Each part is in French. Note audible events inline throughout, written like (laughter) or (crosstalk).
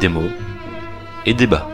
Démo et débat.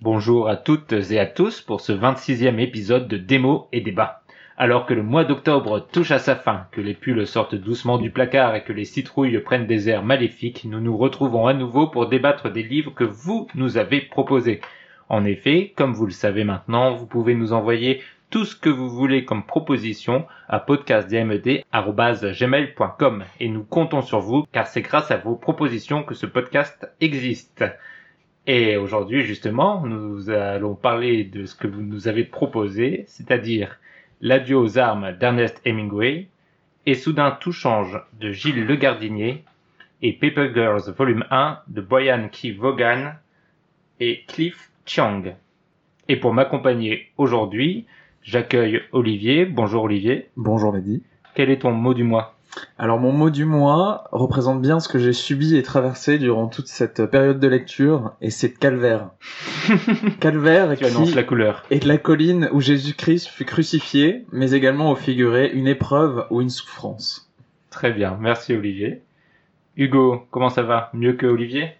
Bonjour à toutes et à tous pour ce 26e épisode de Démo et débat. Alors que le mois d'octobre touche à sa fin, que les pulls sortent doucement du placard et que les citrouilles prennent des airs maléfiques, nous nous retrouvons à nouveau pour débattre des livres que vous nous avez proposés. En effet, comme vous le savez maintenant, vous pouvez nous envoyer tout ce que vous voulez comme proposition à podcastdmed.gmail.com et nous comptons sur vous car c'est grâce à vos propositions que ce podcast existe. Et aujourd'hui, justement, nous allons parler de ce que vous nous avez proposé, c'est-à-dire L'adieu aux armes d'Ernest Hemingway, Et soudain tout change de Gilles Le Gardinier, et Paper Girls Volume 1 de Brian K. Vaughan et Cliff Chiang. Et pour m'accompagner aujourd'hui, j'accueille Olivier. Bonjour Olivier. Bonjour Mehdi. Quel est ton mot du mois? Alors mon mot du mois représente bien ce que j'ai subi et traversé durant toute cette période de lecture, et c'est calvaire. (laughs) calvaire qui la couleur. est la colline où Jésus-Christ fut crucifié, mais également au figuré une épreuve ou une souffrance. Très bien, merci Olivier. Hugo, comment ça va? Mieux que Olivier?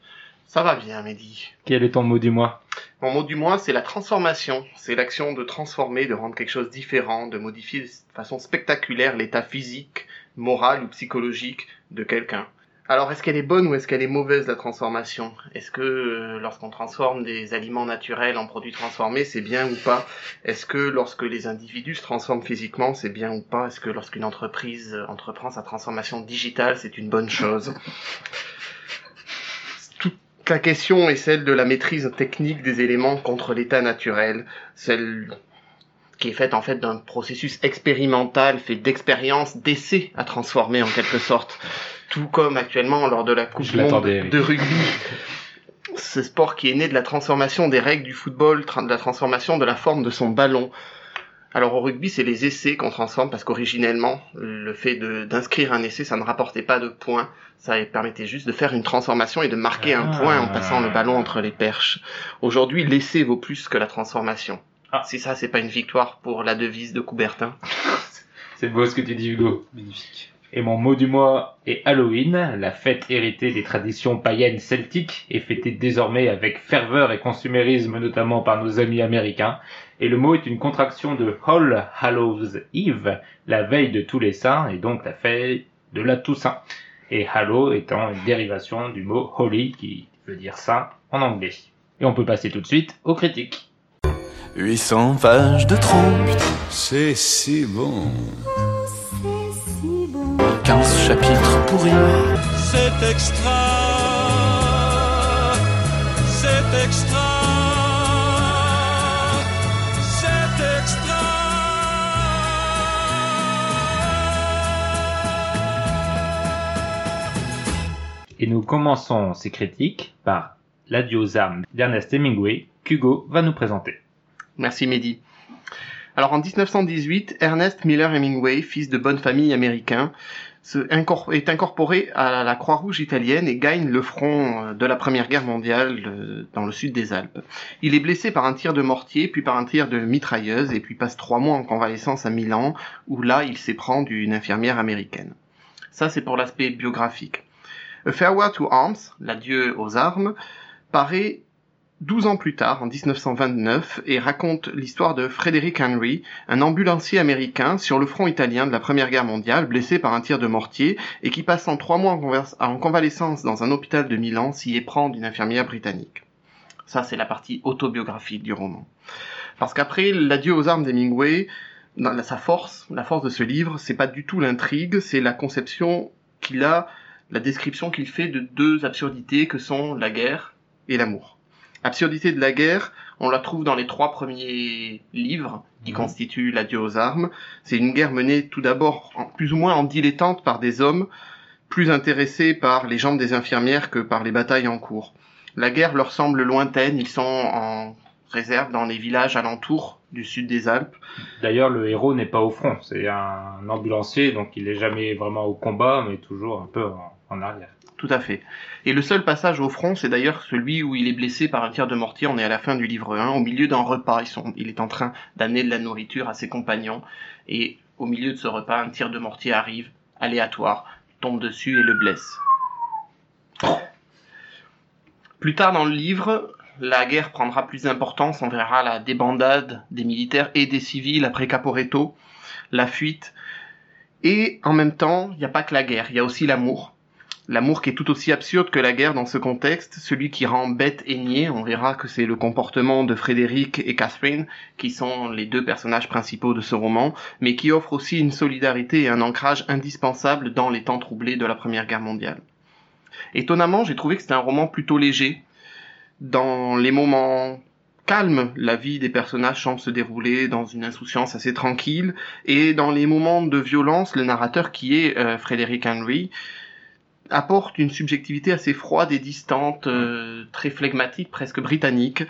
Ça va bien, Mehdi. Quel est ton mot du mois? Mon mot du mois, c'est la transformation. C'est l'action de transformer, de rendre quelque chose différent, de modifier de façon spectaculaire l'état physique, moral ou psychologique de quelqu'un. Alors, est-ce qu'elle est bonne ou est-ce qu'elle est mauvaise, la transformation? Est-ce que euh, lorsqu'on transforme des aliments naturels en produits transformés, c'est bien ou pas? Est-ce que lorsque les individus se transforment physiquement, c'est bien ou pas? Est-ce que lorsqu'une entreprise euh, entreprend sa transformation digitale, c'est une bonne chose? Toute la question est celle de la maîtrise technique des éléments contre l'état naturel, celle qui est faite en fait d'un processus expérimental, fait d'expériences, d'essais à transformer en quelque sorte. Tout comme actuellement lors de la Coupe du Monde oui. de rugby. Ce sport qui est né de la transformation des règles du football, de la transformation de la forme de son ballon. Alors au rugby, c'est les essais qu'on transforme parce qu'originellement, le fait d'inscrire un essai, ça ne rapportait pas de points. Ça permettait juste de faire une transformation et de marquer un Ah. point en passant le ballon entre les perches. Aujourd'hui, l'essai vaut plus que la transformation. Ah. Si ça, c'est pas une victoire pour la devise de Coubertin. (laughs) C'est beau ce que tu dis Hugo. Magnifique. Et mon mot du mois est Halloween, la fête héritée des traditions païennes celtiques et fêtée désormais avec ferveur et consumérisme notamment par nos amis américains. Et le mot est une contraction de All Hallows Eve, la veille de tous les saints et donc la fête de la Toussaint. Et Hallow étant une dérivation du mot Holy qui veut dire saint en anglais. Et on peut passer tout de suite aux critiques. 800 pages de trompe, C'est si bon. 15 chapitres pourris. C'est extra. C'est extra. C'est extra. Et nous commençons ces critiques par L'adieu aux armes d'Ernest Hemingway qu'Hugo va nous présenter. Merci Mehdi. Alors en 1918, Ernest Miller Hemingway, fils de bonne famille américain, est incorporé à la Croix-Rouge italienne et gagne le front euh, de la Première Guerre mondiale euh, dans le sud des Alpes. Il est blessé par un tir de mortier, puis par un tir de mitrailleuse, et puis passe trois mois en convalescence à Milan, où là il s'éprend d'une infirmière américaine. Ça c'est pour l'aspect biographique. A Farewell to Arms, l'adieu aux armes, paraît 12 ans plus tard, en 1929, et raconte l'histoire de Frederick Henry, un ambulancier américain sur le front italien de la Première Guerre mondiale, blessé par un tir de mortier, et qui passant trois mois en, en convalescence dans un hôpital de Milan s'y éprend d'une infirmière britannique. Ça, c'est la partie autobiographique du roman. Parce qu'après l'adieu aux armes d'Hemingway, sa force, la force de ce livre, c'est pas du tout l'intrigue, c'est la conception qu'il a, la description qu'il fait de deux absurdités que sont la guerre et l'amour. Absurdité de la guerre, on la trouve dans les trois premiers livres qui Mhm. constituent l'adieu aux armes. C'est une guerre menée tout d'abord plus ou moins en dilettante par des hommes plus intéressés par les jambes des infirmières que par les batailles en cours. La guerre leur semble lointaine, ils sont en réserve dans les villages alentours du sud des Alpes. D'ailleurs, le héros n'est pas au front, c'est un ambulancier, donc il est jamais vraiment au combat, mais toujours un peu en, en arrière. Tout à fait. Et le seul passage au front, c'est d'ailleurs celui où il est blessé par un tir de mortier. On est à la fin du livre 1, au milieu d'un repas. Il est en train d'amener de la nourriture à ses compagnons. Et au milieu de ce repas, un tir de mortier arrive, aléatoire, tombe dessus et le blesse. Plus tard dans le livre, la guerre prendra plus d'importance. On verra la débandade des militaires et des civils après Caporetto, la fuite. Et en même temps, il n'y a pas que la guerre, il y a aussi l'amour. L'amour qui est tout aussi absurde que la guerre dans ce contexte, celui qui rend bête et niais, on verra que c'est le comportement de Frédéric et Catherine, qui sont les deux personnages principaux de ce roman, mais qui offre aussi une solidarité et un ancrage indispensable dans les temps troublés de la Première Guerre mondiale. Étonnamment, j'ai trouvé que c'était un roman plutôt léger. Dans les moments calmes, la vie des personnages semble se dérouler dans une insouciance assez tranquille, et dans les moments de violence, le narrateur qui est euh, Frédéric Henry, apporte une subjectivité assez froide et distante, euh, très flegmatique, presque britannique,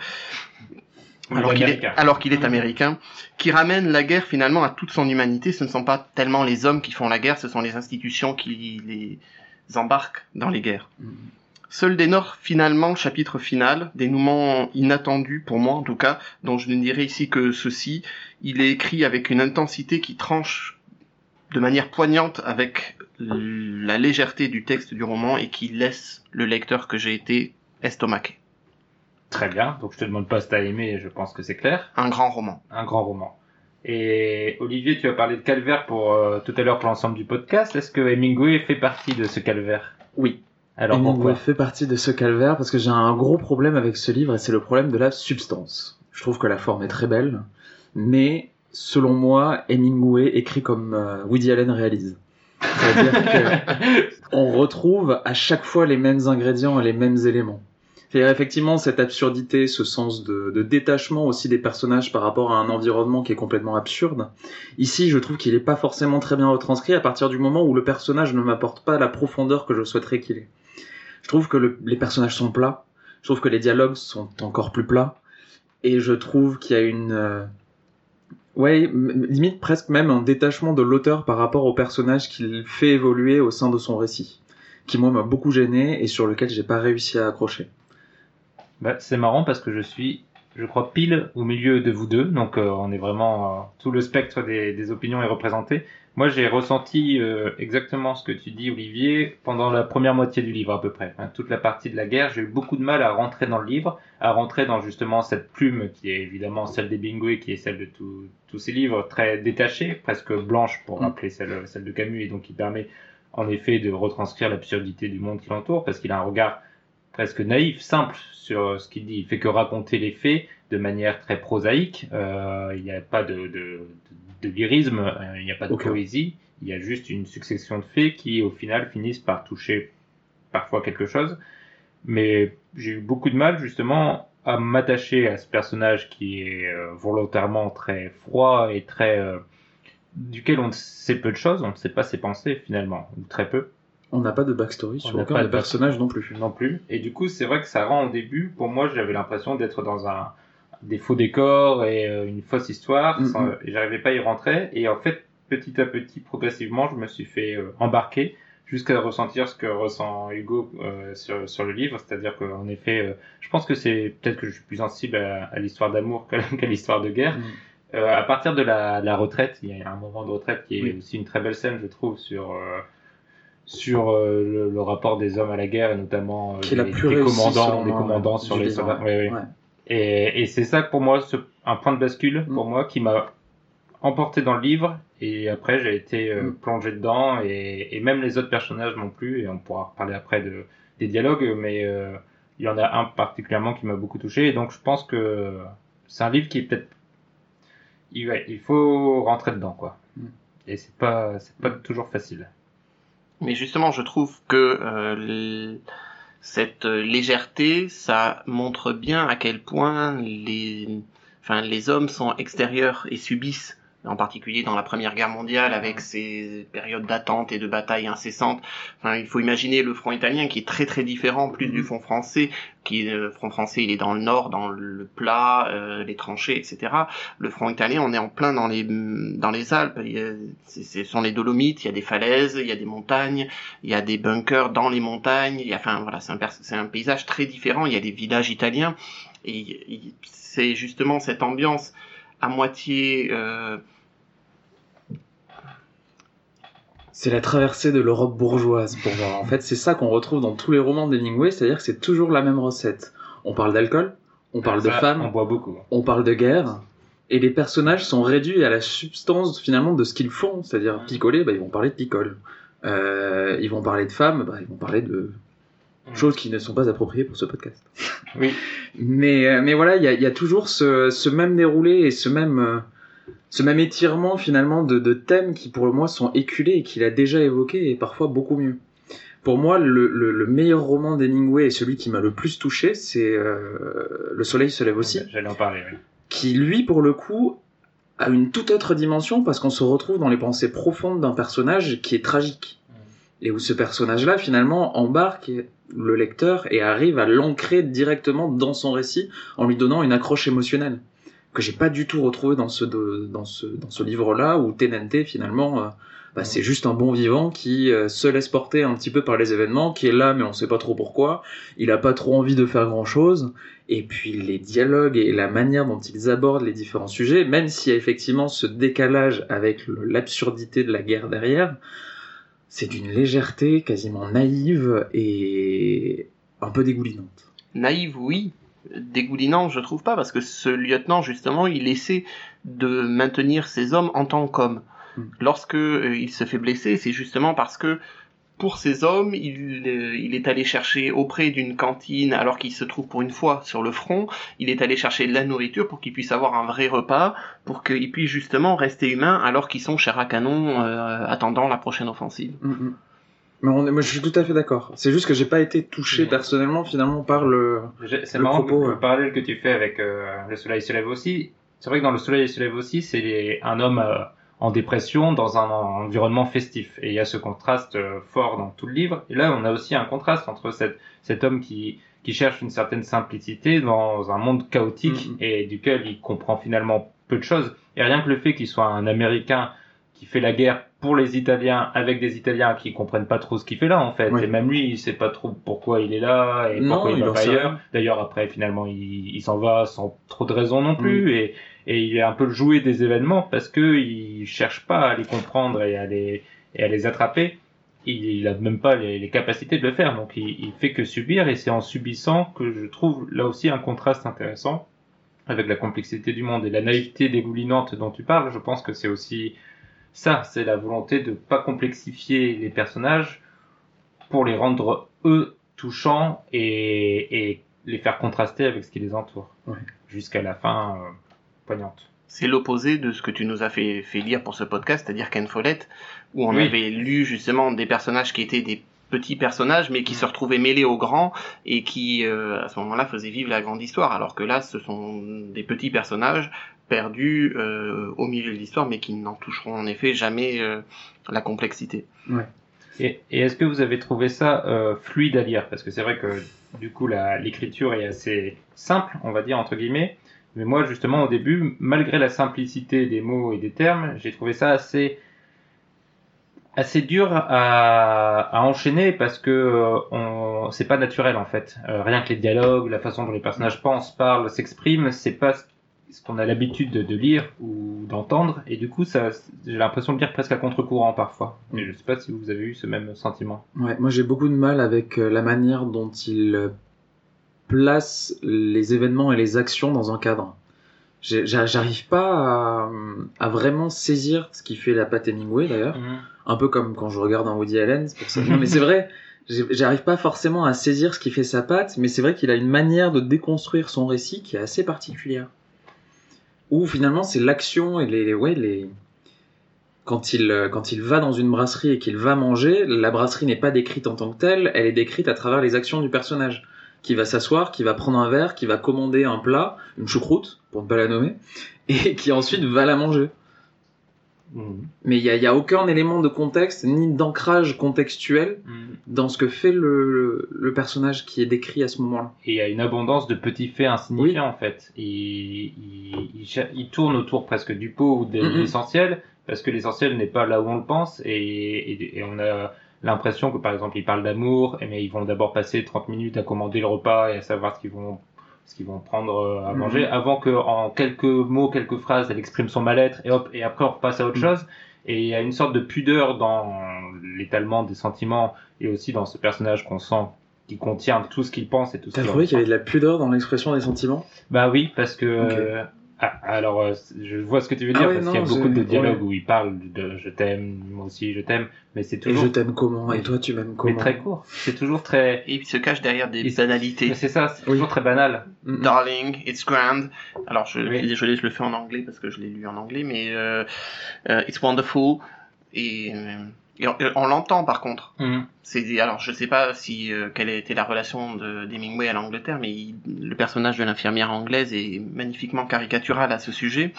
alors qu'il est, Américain. alors qu'il est américain, qui ramène la guerre finalement à toute son humanité. Ce ne sont pas tellement les hommes qui font la guerre, ce sont les institutions qui les embarquent dans les guerres. Seul dénore finalement, chapitre final, dénouement inattendu pour moi en tout cas, dont je ne dirai ici que ceci. Il est écrit avec une intensité qui tranche de manière poignante avec la légèreté du texte du roman et qui laisse le lecteur que j'ai été estomaqué. Très bien, donc je te demande pas si t'as aimé, je pense que c'est clair. Un grand roman. Un grand roman. Et Olivier, tu as parlé de calvaire pour euh, tout à l'heure pour l'ensemble du podcast. Est-ce que Hemingway fait partie de ce calvaire Oui. Alors Hemingway pourquoi? fait partie de ce calvaire parce que j'ai un gros problème avec ce livre et c'est le problème de la substance. Je trouve que la forme est très belle, mais selon moi, Hemingway écrit comme euh, Woody Allen réalise. C'est-à-dire que on retrouve à chaque fois les mêmes ingrédients et les mêmes éléments. C'est-à-dire effectivement cette absurdité, ce sens de, détachement aussi des personnages par rapport à un environnement qui est complètement absurde. Ici, je trouve qu'il n'est pas forcément très bien retranscrit à partir du moment où le personnage ne m'apporte pas la profondeur que je souhaiterais qu'il ait. Je trouve que le- les personnages sont plats, je trouve que les dialogues sont encore plus plats, et je trouve qu'il y a une... euh, Ouais, limite presque même un détachement de l'auteur par rapport au personnage qu'il fait évoluer au sein de son récit, qui moi m'a beaucoup gêné et sur lequel j'ai pas réussi à accrocher. Bah, c'est marrant parce que je suis, je crois, pile au milieu de vous deux. Donc, euh, on est vraiment, euh, tout le spectre des, des opinions est représenté. Moi, j'ai ressenti euh, exactement ce que tu dis, Olivier, pendant la première moitié du livre à peu près. Hein, toute la partie de la guerre, j'ai eu beaucoup de mal à rentrer dans le livre, à rentrer dans justement cette plume qui est évidemment celle des Bingway, qui est celle de tout- tous ces livres, très détachée, presque blanche pour Mm. rappeler celle, celle de Camus, et donc qui permet en effet de retranscrire l'absurdité du monde qui l'entoure, parce qu'il a un regard presque naïf, simple sur euh, ce qu'il dit. Il fait que raconter les faits de manière très prosaïque. Euh, il n'y a pas de, de, de, lyrisme, euh, il n'y a pas de poésie. Il y a juste une succession de faits qui, au final, finissent par toucher parfois quelque chose. Mais j'ai eu beaucoup de mal, justement, à m'attacher à ce personnage qui est euh, volontairement très froid et très... euh, duquel on sait peu de choses, on ne sait pas ses pensées, finalement, ou très peu. On n'a pas de backstory sur aucun des de personnages non plus. non plus. Et du coup, c'est vrai que ça rend au début, pour moi, j'avais l'impression d'être dans un des faux décors et euh, une fausse histoire, et j'arrivais pas à y rentrer. Et en fait, petit à petit, progressivement, je me suis fait euh, embarquer jusqu'à ressentir ce que ressent Hugo euh, sur, sur le livre, c'est-à-dire qu'en effet, euh, je pense que c'est peut-être que je suis plus sensible à, à l'histoire d'amour (laughs) qu'à l'histoire de guerre. Mhm. Euh, à partir de la, la retraite, il y a un moment de retraite qui est Oui. aussi une très belle scène, je trouve, sur euh, sur euh, le, le rapport des hommes à la guerre et notamment euh, est la plus commandants, des commandants sur les soldats. ouais. Ouais. Et, et c'est ça pour moi ce, un point de bascule pour Mm. moi qui m'a emporté dans le livre. Et après j'ai été euh, Mm. plongé dedans. Et, et même les autres personnages non plus. Et on pourra reparler après de des dialogues. Mais euh, il y en a un particulièrement qui m'a beaucoup touché. Et donc je pense que c'est un livre qui est peut-être il, ouais, il faut rentrer dedans quoi. Mm. et c'est pas c'est pas toujours facile. Mais justement, je trouve que euh, cette euh, légèreté, ça montre bien à quel point les, hommes sont extérieurs et subissent en particulier dans la Première Guerre mondiale, avec ses périodes d'attente et de bataille incessantes. Enfin, il faut imaginer le front italien qui est très très différent, plus du front français, qui le front français il est dans le nord, dans le plat, euh, les tranchées, etc. Le front italien, on est en plein dans les dans les Alpes. Il y a- Ce sont les Dolomites, il y a des falaises, il y a des montagnes, il y a des bunkers dans les montagnes. Il y a, enfin voilà, c'est un un paysage très différent. Il y a des villages italiens et il- c'est justement cette ambiance à moitié euh, C'est la traversée de l'Europe bourgeoise pour moi. En fait, c'est ça qu'on retrouve dans tous les romans d'Hemingway, c'est-à-dire que c'est toujours la même recette. On parle d'alcool, on parle de Ça, On femmes, boit beaucoup. on parle de guerre, et les personnages sont réduits à la substance finalement de ce qu'ils font, c'est-à-dire picoler, bah, ils vont parler de picole. Euh, ils vont parler de femmes, bah, ils vont parler de choses qui ne sont pas appropriées pour ce podcast. Oui. (laughs) Mais, euh, mais voilà, il y a, il y a toujours ce, ce même déroulé et ce même, euh, ce même étirement finalement de, de thèmes qui pour moi sont éculés et qu'il a déjà évoqué et parfois beaucoup mieux. Pour moi, le, le, le meilleur roman d'Hemingway et celui qui m'a le plus touché, c'est euh, Le Soleil se lève aussi, J'allais en parler, oui. qui lui, pour le coup, a une toute autre dimension parce qu'on se retrouve dans les pensées profondes d'un personnage qui est tragique. Et où ce personnage-là, finalement, embarque le lecteur et arrive à l'ancrer directement dans son récit en lui donnant une accroche émotionnelle que j'ai pas du tout retrouvé dans ce, de- dans ce, dans ce livre-là où Tenente, finalement, euh, bah, c'est juste un bon vivant qui euh, se laisse porter un petit peu par les événements, qui est là mais on sait pas trop pourquoi, il a pas trop envie de faire grand-chose, et puis les dialogues et la manière dont ils abordent les différents sujets, même s'il y a effectivement ce décalage avec l'absurdité de la guerre derrière, c'est d'une légèreté quasiment naïve et un peu dégoulinante. naïve, oui. Dégoulinant, je trouve pas, parce que ce lieutenant, justement, il essaie de maintenir ses hommes en tant qu'hommes. Mm. Lorsque euh, il se fait blesser, c'est justement parce que pour ces hommes, il, euh, il est allé chercher auprès d'une cantine, alors qu'il se trouve pour une fois sur le front, il est allé chercher de la nourriture pour qu'il puisse avoir un vrai repas, pour qu'il puisse justement rester humain, alors qu'ils sont chair à canon, euh, attendant la prochaine offensive. Mm, mm. Mais on est- moi je suis tout à fait d'accord. C'est juste que j'ai pas été touché Ouais. personnellement finalement par le. C'est marrant propos, le, ouais. parallèle que tu fais avec euh, Le Soleil se lève aussi. C'est vrai que dans Le Soleil se lève aussi, c'est un homme euh, en dépression dans un environnement festif. Et il y a ce contraste euh, fort dans tout le livre. Et là, on a aussi un contraste entre cette, cet homme qui, qui cherche une certaine simplicité dans un monde chaotique Mhm. et duquel il comprend finalement peu de choses. Et rien que le fait qu'il soit un Américain qui fait la guerre pour les Italiens avec des Italiens qui comprennent pas trop ce qu'il fait là en fait. Oui. Et même lui, il sait pas trop pourquoi il est là et Non, pourquoi il, il va pas ailleurs. D'ailleurs, après, finalement, il, il s'en va sans trop de raison non plus et, et il est un peu le jouet des événements parce que il cherche pas à les comprendre et à les, et à les attraper. Il, il a même pas les, les capacités de le faire, donc il, il fait que subir et c'est en subissant que je trouve là aussi un contraste intéressant avec la complexité du monde et la naïveté dégoulinante dont tu parles. Je pense que c'est aussi ça, c'est la volonté de pas complexifier les personnages pour les rendre eux touchants et, et les faire contraster avec ce qui les entoure Ouais. jusqu'à la fin euh, poignante. C'est l'opposé de ce que tu nous as fait, fait lire pour ce podcast, c'est-à-dire Ken Follett, où on Oui. avait lu justement des personnages qui étaient des petits personnages, mais qui Mm. se retrouvaient mêlés aux grands et qui, euh, à ce moment-là, faisaient vivre la grande histoire. Alors que là, ce sont des petits personnages perdus euh, au milieu de l'histoire, mais qui n'en toucheront en effet jamais euh, la complexité. Et, et est-ce que vous avez trouvé ça euh, fluide à lire? Parce que c'est vrai que du coup la- l'écriture est assez simple, on va dire entre guillemets. Mais moi justement au début, malgré la simplicité des mots et des termes, j'ai trouvé ça assez assez dur à, à enchaîner parce que euh, on c'est pas naturel en fait. Euh, rien que les dialogues, la façon dont les personnages pensent, parlent, s'expriment, c'est pas ce- qu'on a l'habitude de, de lire ou d'entendre et du coup ça j'ai l'impression de lire presque à contre-courant parfois. Mm. Et je sais pas si vous avez eu ce même sentiment. Ouais, moi j'ai beaucoup de mal avec euh, la manière dont il euh, place les événements et les actions dans un cadre. J'arrive pas à, à vraiment saisir ce qui fait la patte Hemingway d'ailleurs. Un peu comme quand je regarde un Woody Allen, c'est pour ça. Non mais c'est vrai, j'arrive pas forcément à saisir ce qui fait sa patte, mais c'est vrai qu'il a une manière de déconstruire son récit qui est assez particulière. Où finalement c'est l'action et les, ouais les euh, quand il va dans une brasserie et qu'il va manger, la brasserie n'est pas décrite en tant que telle, elle est décrite à travers les actions du personnage qui va s'asseoir, qui va prendre un verre, qui va commander un plat, une choucroute pour ne pas la nommer, et qui ensuite va la manger. Mhm. Mais il y a, aucun élément de contexte ni d'ancrage contextuel Mhm. dans ce que fait le, le personnage qui est décrit à ce moment-là. Et il y a une abondance de petits faits insignifiants en fait. Il, il, il, il tourne autour presque du pot ou de Mhm. l'essentiel, parce que l'essentiel n'est pas là où on le pense, et, et, et on a l'impression que par exemple ils parlent d'amour, et mais ils vont d'abord passer 30 minutes à commander le repas et à savoir ce qu'ils vont ce qu'ils vont prendre euh, à Mhm. manger, avant que en quelques mots, quelques phrases, elle exprime son mal-être, et hop, et après on repasse à autre Mhm. chose. Et il y a une sorte de pudeur dans l'étalement des sentiments, et aussi dans ce personnage qu'on sent qui contient tout ce qu'il pense et tout ce T'as trouvé qu'il y avait de la pudeur dans l'expression des sentiments? Bah oui, parce que euh, ah, alors euh, je vois ce que tu veux Ah dire ouais, parce qu'il y a beaucoup de dialogues ouais. où il parle de je t'aime, moi aussi je t'aime, mais c'est Et toujours je t'aime comment? Et toi tu m'aimes mais comment? très court. C'est toujours très Et il se cache derrière des Il banalités. mais c'est ça, c'est Oui. toujours très banal. Mm. Darling, it's grand. Alors, je Oui. désolé, je le fais en anglais parce que je l'ai lu en anglais, mais euh, euh, it's wonderful. Et, euh, et on, l'entend par contre. Mhm. C'est alors je sais pas si euh, quelle a été la relation de d'Hemingway à l'Angleterre, mais il- le personnage de l'infirmière anglaise est magnifiquement caricatural à ce sujet,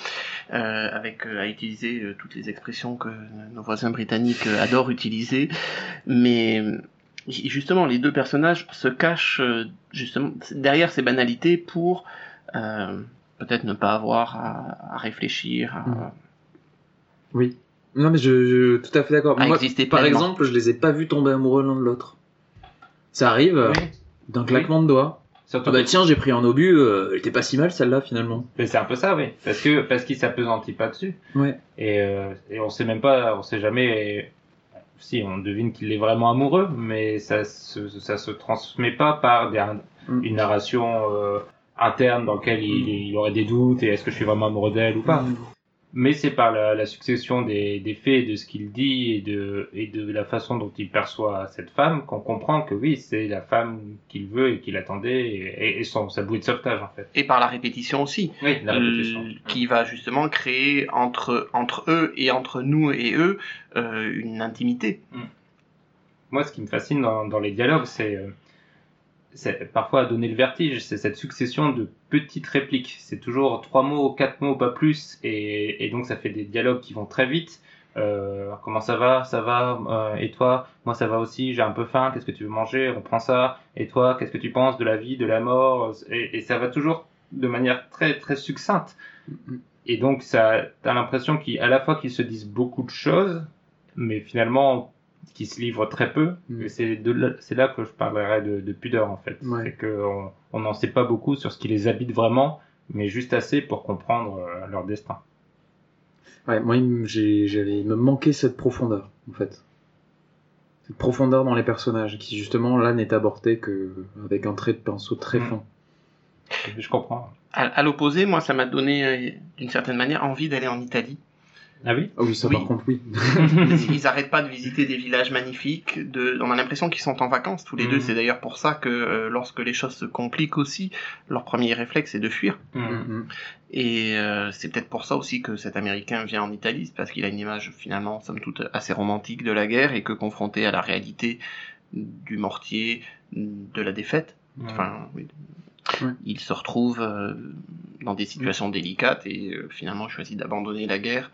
euh, avec euh, à utiliser toutes les expressions que nos voisins britanniques adorent utiliser, mais justement les deux personnages se cachent justement derrière ces banalités pour peut-être ne pas avoir à, à réfléchir, à, Mm. Oui. Non mais je, je tout à fait d'accord. Moi, exister par exemple, je les ai pas vus tomber amoureux l'un de l'autre. Ça arrive euh, Oui. d'un claquement de doigts. Surtout Ah bah tiens, j'ai pris un obus, euh, elle était pas si mal celle-là finalement. mais c'est un peu ça, oui, parce que parce qu'il s'apesantit pas dessus. Ouais. Et, euh, et on sait même pas, on sait jamais. Si on devine qu'il est vraiment amoureux, mais ça se, ça se transmet pas par des, Mm. une narration euh, interne dans laquelle il, il aurait des doutes et est-ce que je suis vraiment amoureux d'elle ou pas. Mm. Mais c'est par la, la succession des, des faits, de ce qu'il dit et de, et de la façon dont il perçoit cette femme qu'on comprend que oui, c'est la femme qu'il veut et qu'il attendait et, et son, sa bouée de sauvetage en fait. et par la répétition aussi. Oui, la répétition. Euh, qui va justement créer entre entre eux et entre nous et eux euh, une intimité. Moi, ce qui me fascine dans, dans les dialogues, c'est euh, c'est parfois à donner le vertige, c'est cette succession de petites répliques. C'est toujours trois mots, quatre mots, pas plus, et, donc ça fait des dialogues qui vont très vite. Euh, comment ça va, ça va, euh, et toi, moi ça va aussi, j'ai un peu faim, qu'est-ce que tu veux manger, on prend ça, et toi, qu'est-ce que tu penses de la vie, de la mort, et, et ça va toujours de manière très très succincte. Et donc ça, t'as l'impression qu'à la fois qu'ils se disent beaucoup de choses, mais finalement qui se livrent très peu. Mm. Et c'est de là, c'est là que je parlerai de, de pudeur en fait. Ouais. C'est que on- on n'en sait pas beaucoup sur ce qui les habite vraiment, mais juste assez pour comprendre euh, leur destin. Ouais, moi, il me- j'ai- j'avais, me manquait cette profondeur, en fait. Cette profondeur dans les personnages, qui justement, là, n'est abordée que avec un trait de pinceau très Mm. fin. Je comprends. À, à l'opposé, moi, ça m'a donné euh, d'une certaine manière envie d'aller en Italie. Ah oui Ah oui, ça, Oui. par contre, oui. Ils, (laughs) ils arrêtent pas de visiter des villages magnifiques. De, on a l'impression qu'ils sont en vacances tous les deux. C'est d'ailleurs pour ça que euh, lorsque les choses se compliquent aussi, leur premier réflexe est de fuir. Mm. Mm, Et euh, c'est peut-être pour ça aussi que cet Américain vient en Italie, parce qu'il a une image finalement, somme toute, assez romantique de la guerre et que confronté à la réalité du mortier, de la défaite, Mm. enfin, oui, il se retrouve euh, dans des situations délicates et euh, finalement choisit d'abandonner la guerre.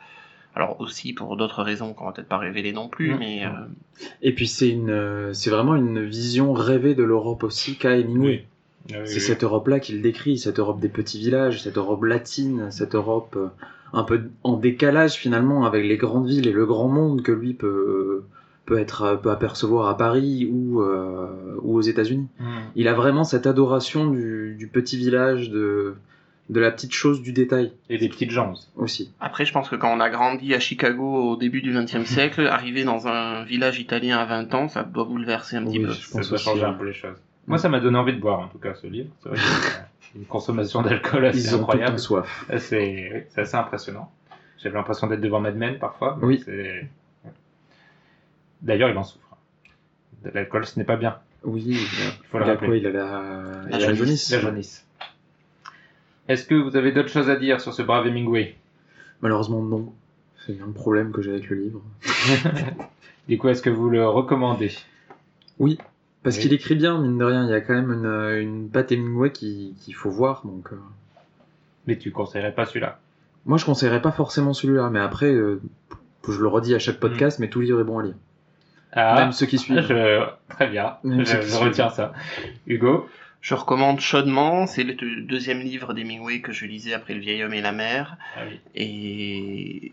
Alors aussi pour d'autres raisons qu'on va peut-être pas révéler non plus, Mm. mais euh, Et puis, c'est une, euh, c'est vraiment une vision rêvée de l'Europe aussi qu'a Hemingway. Oui. Euh, C'est cette Europe-là qu'il décrit, cette Europe des petits villages, cette Europe latine, cette Europe euh, un peu en décalage finalement avec les grandes villes et le grand monde que lui peut peut être peut apercevoir à Paris ou euh, ou aux États-Unis. Mm. Il a vraiment cette adoration du, du petit village, de de la petite chose, du détail Et des petites jambes. aussi. après je pense que quand on a grandi à Chicago au début du XXe (laughs) siècle, arriver dans un village italien à 20 ans, ça doit bouleverser un petit Oui, peu. je Ça pense doit aussi, changer un ouais. peu les choses. Moi, ça m'a donné envie de boire, en tout cas, ce livre. C'est vrai que c'est une consommation d'alcool assez Ils ont incroyable. temps soif. C'est assez impressionnant. J'avais l'impression d'être devant Mad Men parfois. mais Oui. c'est- D'ailleurs, il en souffre. De L'alcool, ce n'est pas bien. Oui, il faut le a rappeler. quoi Il a la, il a la jaunisse. jaunisse. La jaunisse. Est-ce que vous avez d'autres choses à dire sur ce brave Hemingway? Malheureusement non. C'est un problème que j'ai avec le livre. (laughs) Du coup, est-ce que vous le recommandez? Oui, parce Oui. qu'il écrit bien, mine de rien. Il y a quand même une, une patte Hemingway qui- qu'il faut voir. Donc, euh, Mais tu conseillerais pas celui-là? Moi, je conseillerais pas forcément celui-là, mais après, euh, Je le redis à chaque podcast, mais tout livre est bon à lire. Ah, Même ceux qui suivent. je... très bien. Même Je, qui retiens ça. Hugo? Je recommande chaudement. C'est le deux- deuxième livre d'Hemingway que je lisais après Le vieil homme et la mer. Ah oui. Et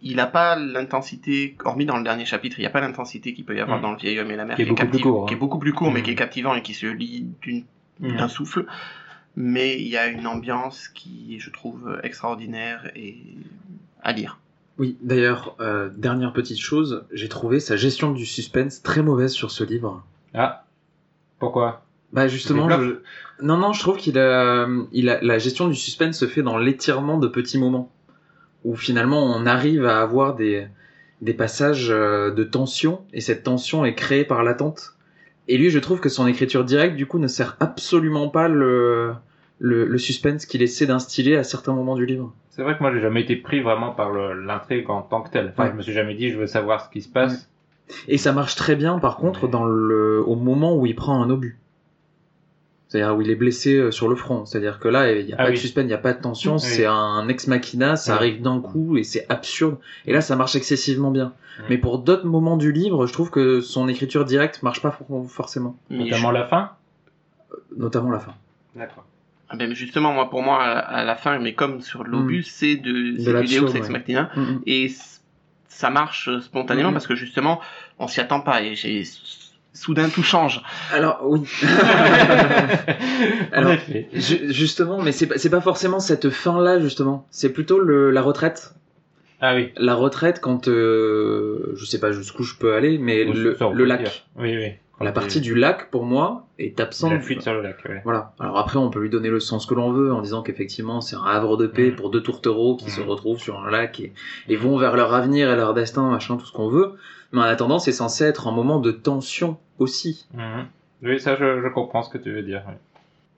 il n'a pas l'intensité, hormis dans le dernier chapitre, il n'y a pas l'intensité qu'il peut y avoir Mm. dans Le vieil homme et la mer, Qui est beaucoup plus captive- court, hein. qui est beaucoup plus court, mais Mm. qui est captivant et qui se lit Mm. d'un souffle. Mais il y a une ambiance qui, je trouve, extraordinaire et à lire. Oui, d'ailleurs, euh, dernière petite chose, j'ai trouvé sa gestion du suspense très mauvaise sur ce livre. Ah, pourquoi? Bah justement, je- non non, je trouve qu'il a, il a, la gestion du suspense se fait dans l'étirement de petits moments, où finalement on arrive à avoir des des passages euh, de tension et cette tension est créée par l'attente. Et lui, je trouve que son écriture directe du coup ne sert absolument pas le le, le suspense qu'il essaie d'instiller à certains moments du livre. C'est vrai que moi j'ai jamais été pris vraiment par l'intrigue en tant que telle. Enfin, Ouais. je me suis jamais dit je veux savoir ce qui se passe. Et ça marche très bien, par contre, Ouais. dans le, au moment où il prend un obus. C'est-à-dire où il est blessé euh, sur le front. C'est-à-dire que là, il n'y a Ah pas oui. de suspense, il n'y a pas de tension, Oui. c'est un ex machina, ça arrive d'un coup et c'est absurde. Et là, ça marche excessivement bien. Mais pour d'autres moments du livre, je trouve que son écriture directe marche pas for- forcément. Mais Notamment la fin? Notamment la fin. D'accord. Ah ben justement, moi, pour moi, à, la fin, mais comme sur l'obus, c'est de, c'est du Deus Ex ouais. Machina. Mhm. Et c- ça marche euh, spontanément parce que justement, on s'y attend pas et j'ai soudain tout change. Alors, oui. (laughs) en Alors, effet. Ju- justement, mais c'est pas, forcément cette fin-là, justement. C'est plutôt le, la retraite. Ah oui. La retraite quand, euh, je sais pas jusqu'où je peux aller, mais le, lac. dire. Oui, oui. La partie du lac, pour moi, est absente. La fuite sur le lac, ouais. Voilà. Alors après, on peut lui donner le sens que l'on veut en disant qu'effectivement, c'est un havre de paix Mm. pour deux tourtereaux qui Mm. se retrouvent sur un lac et, et vont vers leur avenir et leur destin, machin, tout ce qu'on veut. Mais en attendant, c'est censé être un moment de tension aussi. Mhm. Oui, ça, je, comprends ce que tu veux dire.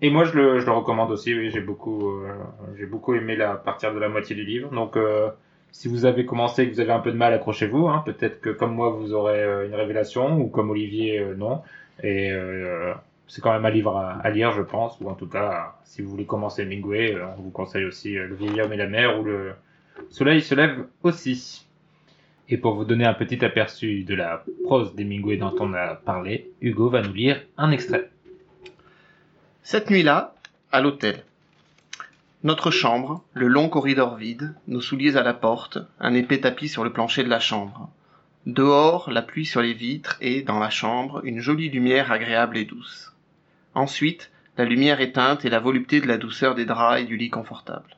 Et moi, je le, recommande aussi. Oui, j'ai beaucoup, euh, j'ai beaucoup aimé la partir de la moitié du livre. Donc, euh, si vous avez commencé et que vous avez un peu de mal, accrochez-vous. Hein. Peut-être que comme moi, vous aurez euh, une révélation, ou comme Olivier, non. Et c'est quand même un livre à, lire, je pense. Ou en tout cas, si vous voulez commencer Hemingway, on vous conseille aussi Le vieil homme et la mer ou Le Soleil se lève aussi. Et pour vous donner un petit aperçu de la prose d'Hemingway dont on a parlé, Hugo va nous lire un extrait. Cette nuit-là, à l'hôtel. Notre chambre, le long corridor vide, nos souliers à la porte, un épais tapis sur le plancher de la chambre. Dehors, la pluie sur les vitres et, dans la chambre, une jolie lumière agréable et douce. Ensuite, la lumière éteinte et la volupté de la douceur des draps et du lit confortable.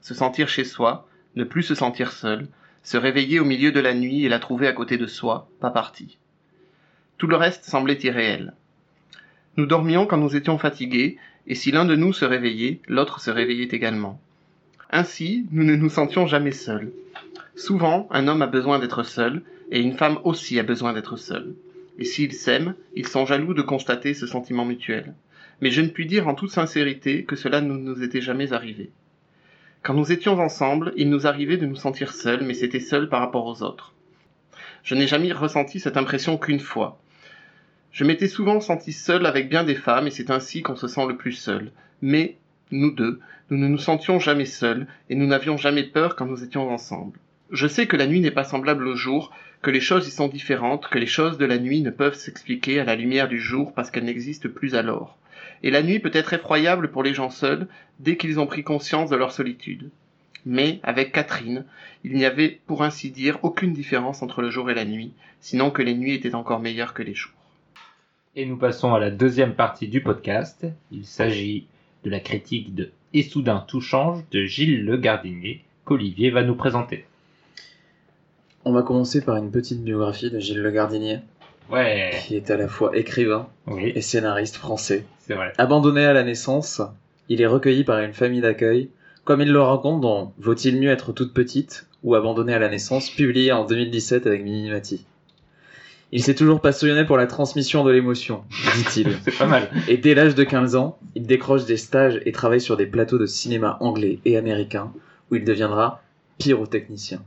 Se sentir chez soi, ne plus se sentir seul, se réveiller au milieu de la nuit et la trouver à côté de soi, pas partie. Tout le reste semblait irréel. Nous dormions quand nous étions fatigués, et si l'un de nous se réveillait, l'autre se réveillait également. Ainsi, nous ne nous sentions jamais seuls. Souvent, un homme a besoin d'être seul, et une femme aussi a besoin d'être seule. Et s'ils s'aiment, ils sont jaloux de constater ce sentiment mutuel. Mais je ne puis dire en toute sincérité que cela ne nous était jamais arrivé. Quand nous étions ensemble, il nous arrivait de nous sentir seuls, mais c'était seul par rapport aux autres. Je n'ai jamais ressenti cette impression qu'une fois. Je m'étais souvent senti seul avec bien des femmes, et c'est ainsi qu'on se sent le plus seul. Mais, nous deux, nous ne nous sentions jamais seuls, et nous n'avions jamais peur quand nous étions ensemble. Je sais que la nuit n'est pas semblable au jour, que les choses y sont différentes, que les choses de la nuit ne peuvent s'expliquer à la lumière du jour parce qu'elles n'existent plus alors. Et la nuit peut être effroyable pour les gens seuls dès qu'ils ont pris conscience de leur solitude. Mais, avec Catherine, il n'y avait, pour ainsi dire, aucune différence entre le jour et la nuit, sinon que les nuits étaient encore meilleures que les jours. Et nous passons à la deuxième partie du podcast. Il s'agit de la critique de Et soudain tout change de Gilles Le Gardinier qu'Olivier va nous présenter. On va commencer par une petite biographie de Gilles Le Gardinier, Ouais, qui est à la fois écrivain oui, et scénariste français. c'est vrai. Abandonné à la naissance, il est recueilli par une famille d'accueil, comme il le raconte dans Vaut-il mieux être toute petite ou Abandonné à la naissance, publié en 2017 avec Minimati. Il s'est toujours passionné pour la transmission de l'émotion, dit-il. (laughs) C'est pas mal. Et dès l'âge de 15 ans, il décroche des stages et travaille sur des plateaux de cinéma anglais et américains, où il deviendra pyrotechnicien.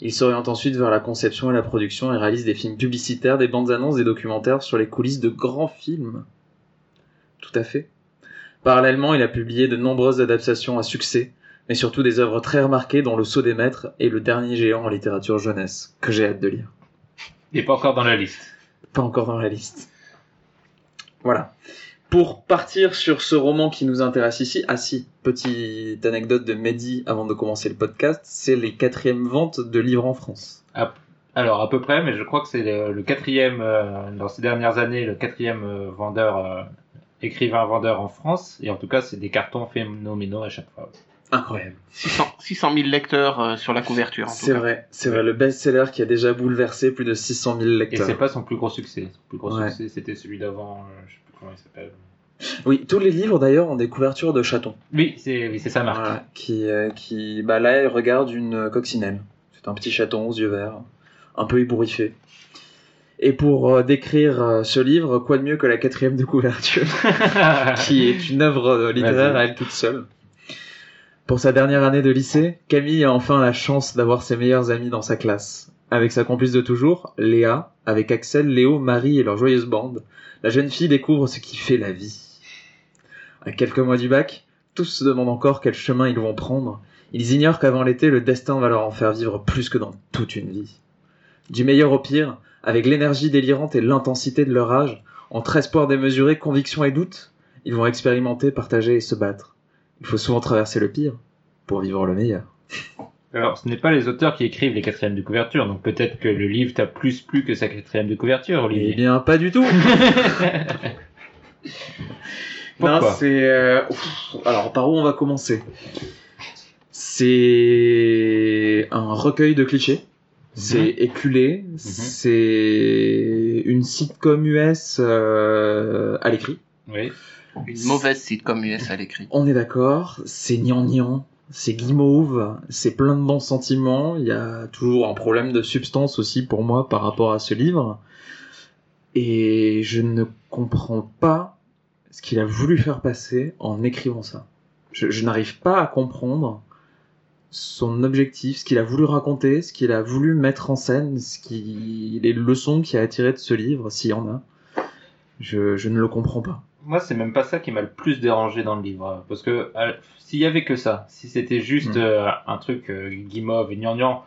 Il s'oriente ensuite vers la conception et la production et réalise des films publicitaires, des bandes annonces, des documentaires sur les coulisses de grands films. Tout à fait. Parallèlement, il a publié de nombreuses adaptations à succès, mais surtout des œuvres très remarquées dont Le Sceau des Maîtres et Le Dernier Géant en littérature jeunesse, que j'ai hâte de lire. Il est pas encore dans la liste. Pas encore dans la liste. Voilà. Pour partir sur ce roman qui nous intéresse ici, ah si, petite anecdote de Mehdi avant de commencer le podcast, c'est les quatrièmes ventes de livres en France. Alors à peu près, mais je crois que c'est le, le quatrième euh, dans ces dernières années, le quatrième euh, vendeur, euh, écrivain vendeur en France. Et en tout cas, c'est des cartons phénoménaux à chaque fois. Incroyable. 600, 600 000 lecteurs euh, sur la couverture. C'est vrai, c'est vrai, le best-seller qui a déjà bouleversé plus de 600 000 Et lecteurs. c'est pas son plus gros succès. Son plus gros Ouais. succès, c'était celui d'avant. euh, je sais plus comment il s'appelle. Oui, tous les livres d'ailleurs ont des couvertures de chatons. Oui, c'est oui, sa marque. Voilà, qui, euh, qui, bah là, elle regarde une coccinelle. C'est un petit chaton aux yeux verts, un peu ébouriffé. Et pour euh, décrire euh, ce livre, quoi de mieux que la quatrième de couverture, (laughs) qui est une œuvre euh, littéraire à elle toute seule. Pour sa dernière année de lycée, Camille a enfin la chance d'avoir ses meilleurs amis dans sa classe. Avec sa complice de toujours, Léa, avec Axel, Léo, Marie et leur joyeuse bande, la jeune fille découvre ce qui fait la vie. À quelques mois du bac, tous se demandent encore quel chemin ils vont prendre. Ils ignorent qu'avant l'été, le destin va leur en faire vivre plus que dans toute une vie. Du meilleur au pire, avec l'énergie délirante et l'intensité de leur âge, entre espoir démesuré, conviction et doute, ils vont expérimenter, partager et se battre. Il faut souvent traverser le pire pour vivre le meilleur. Alors, ce n'est pas les auteurs qui écrivent les quatrièmes de couverture, donc peut-être que le livre t'a plus plu que sa quatrième de couverture, Eh Olivier. bien, pas du tout. (laughs) Non, c'est. euh. Alors, par où on va commencer? C'est un recueil de clichés. C'est Mhm. éculé. C'est une sitcom US euh, à l'écrit. Oui. Une mauvaise sitcom US à l'écrit. On est d'accord. C'est gnangnan. C'est guimauve. C'est plein de bons sentiments. Il y a toujours un problème de substance aussi pour moi par rapport à ce livre. Et je ne comprends pas ce qu'il a voulu faire passer en écrivant ça. Je, n'arrive pas à comprendre son objectif, ce qu'il a voulu raconter, ce qu'il a voulu mettre en scène, ce qui, les leçons qu'il a attirées de ce livre, s'il y en a. Je ne le comprends pas. Moi, c'est même pas ça qui m'a le plus dérangé dans le livre. Parce que euh, s'il y avait que ça, si c'était juste Mm. euh, un truc euh, guimauve et gnangnan,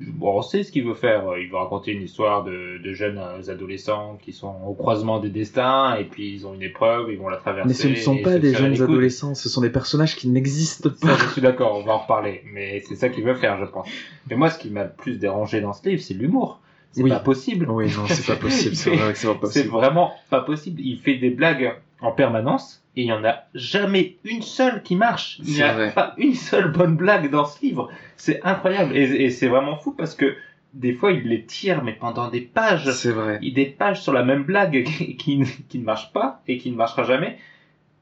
bon, on sait ce qu'il veut faire. Il veut raconter une histoire de, de jeunes adolescents qui sont au croisement des destins et puis ils ont une épreuve, ils vont la traverser. Mais ce ne sont pas des jeunes adolescents, ce sont des personnages qui n'existent Ça, pas. je suis d'accord, on va en reparler. Mais c'est ça qu'il veut faire, je pense. Mais moi, ce qui m'a le plus dérangé dans ce livre, c'est l'humour. C'est Oui. pas possible. Oui, non, c'est pas possible, c'est vrai (laughs) que c'est pas C'est possible. vraiment pas possible. Il fait des blagues en permanence et il y en a jamais une seule qui marche. Il n'y C'est a vrai. pas une seule bonne blague dans ce livre. C'est incroyable et, et c'est vraiment fou parce que des fois il les tire mais pendant des pages. C'est vrai. Il des pages sur la même blague (laughs) qui, qui, qui ne marche pas et qui ne marchera jamais.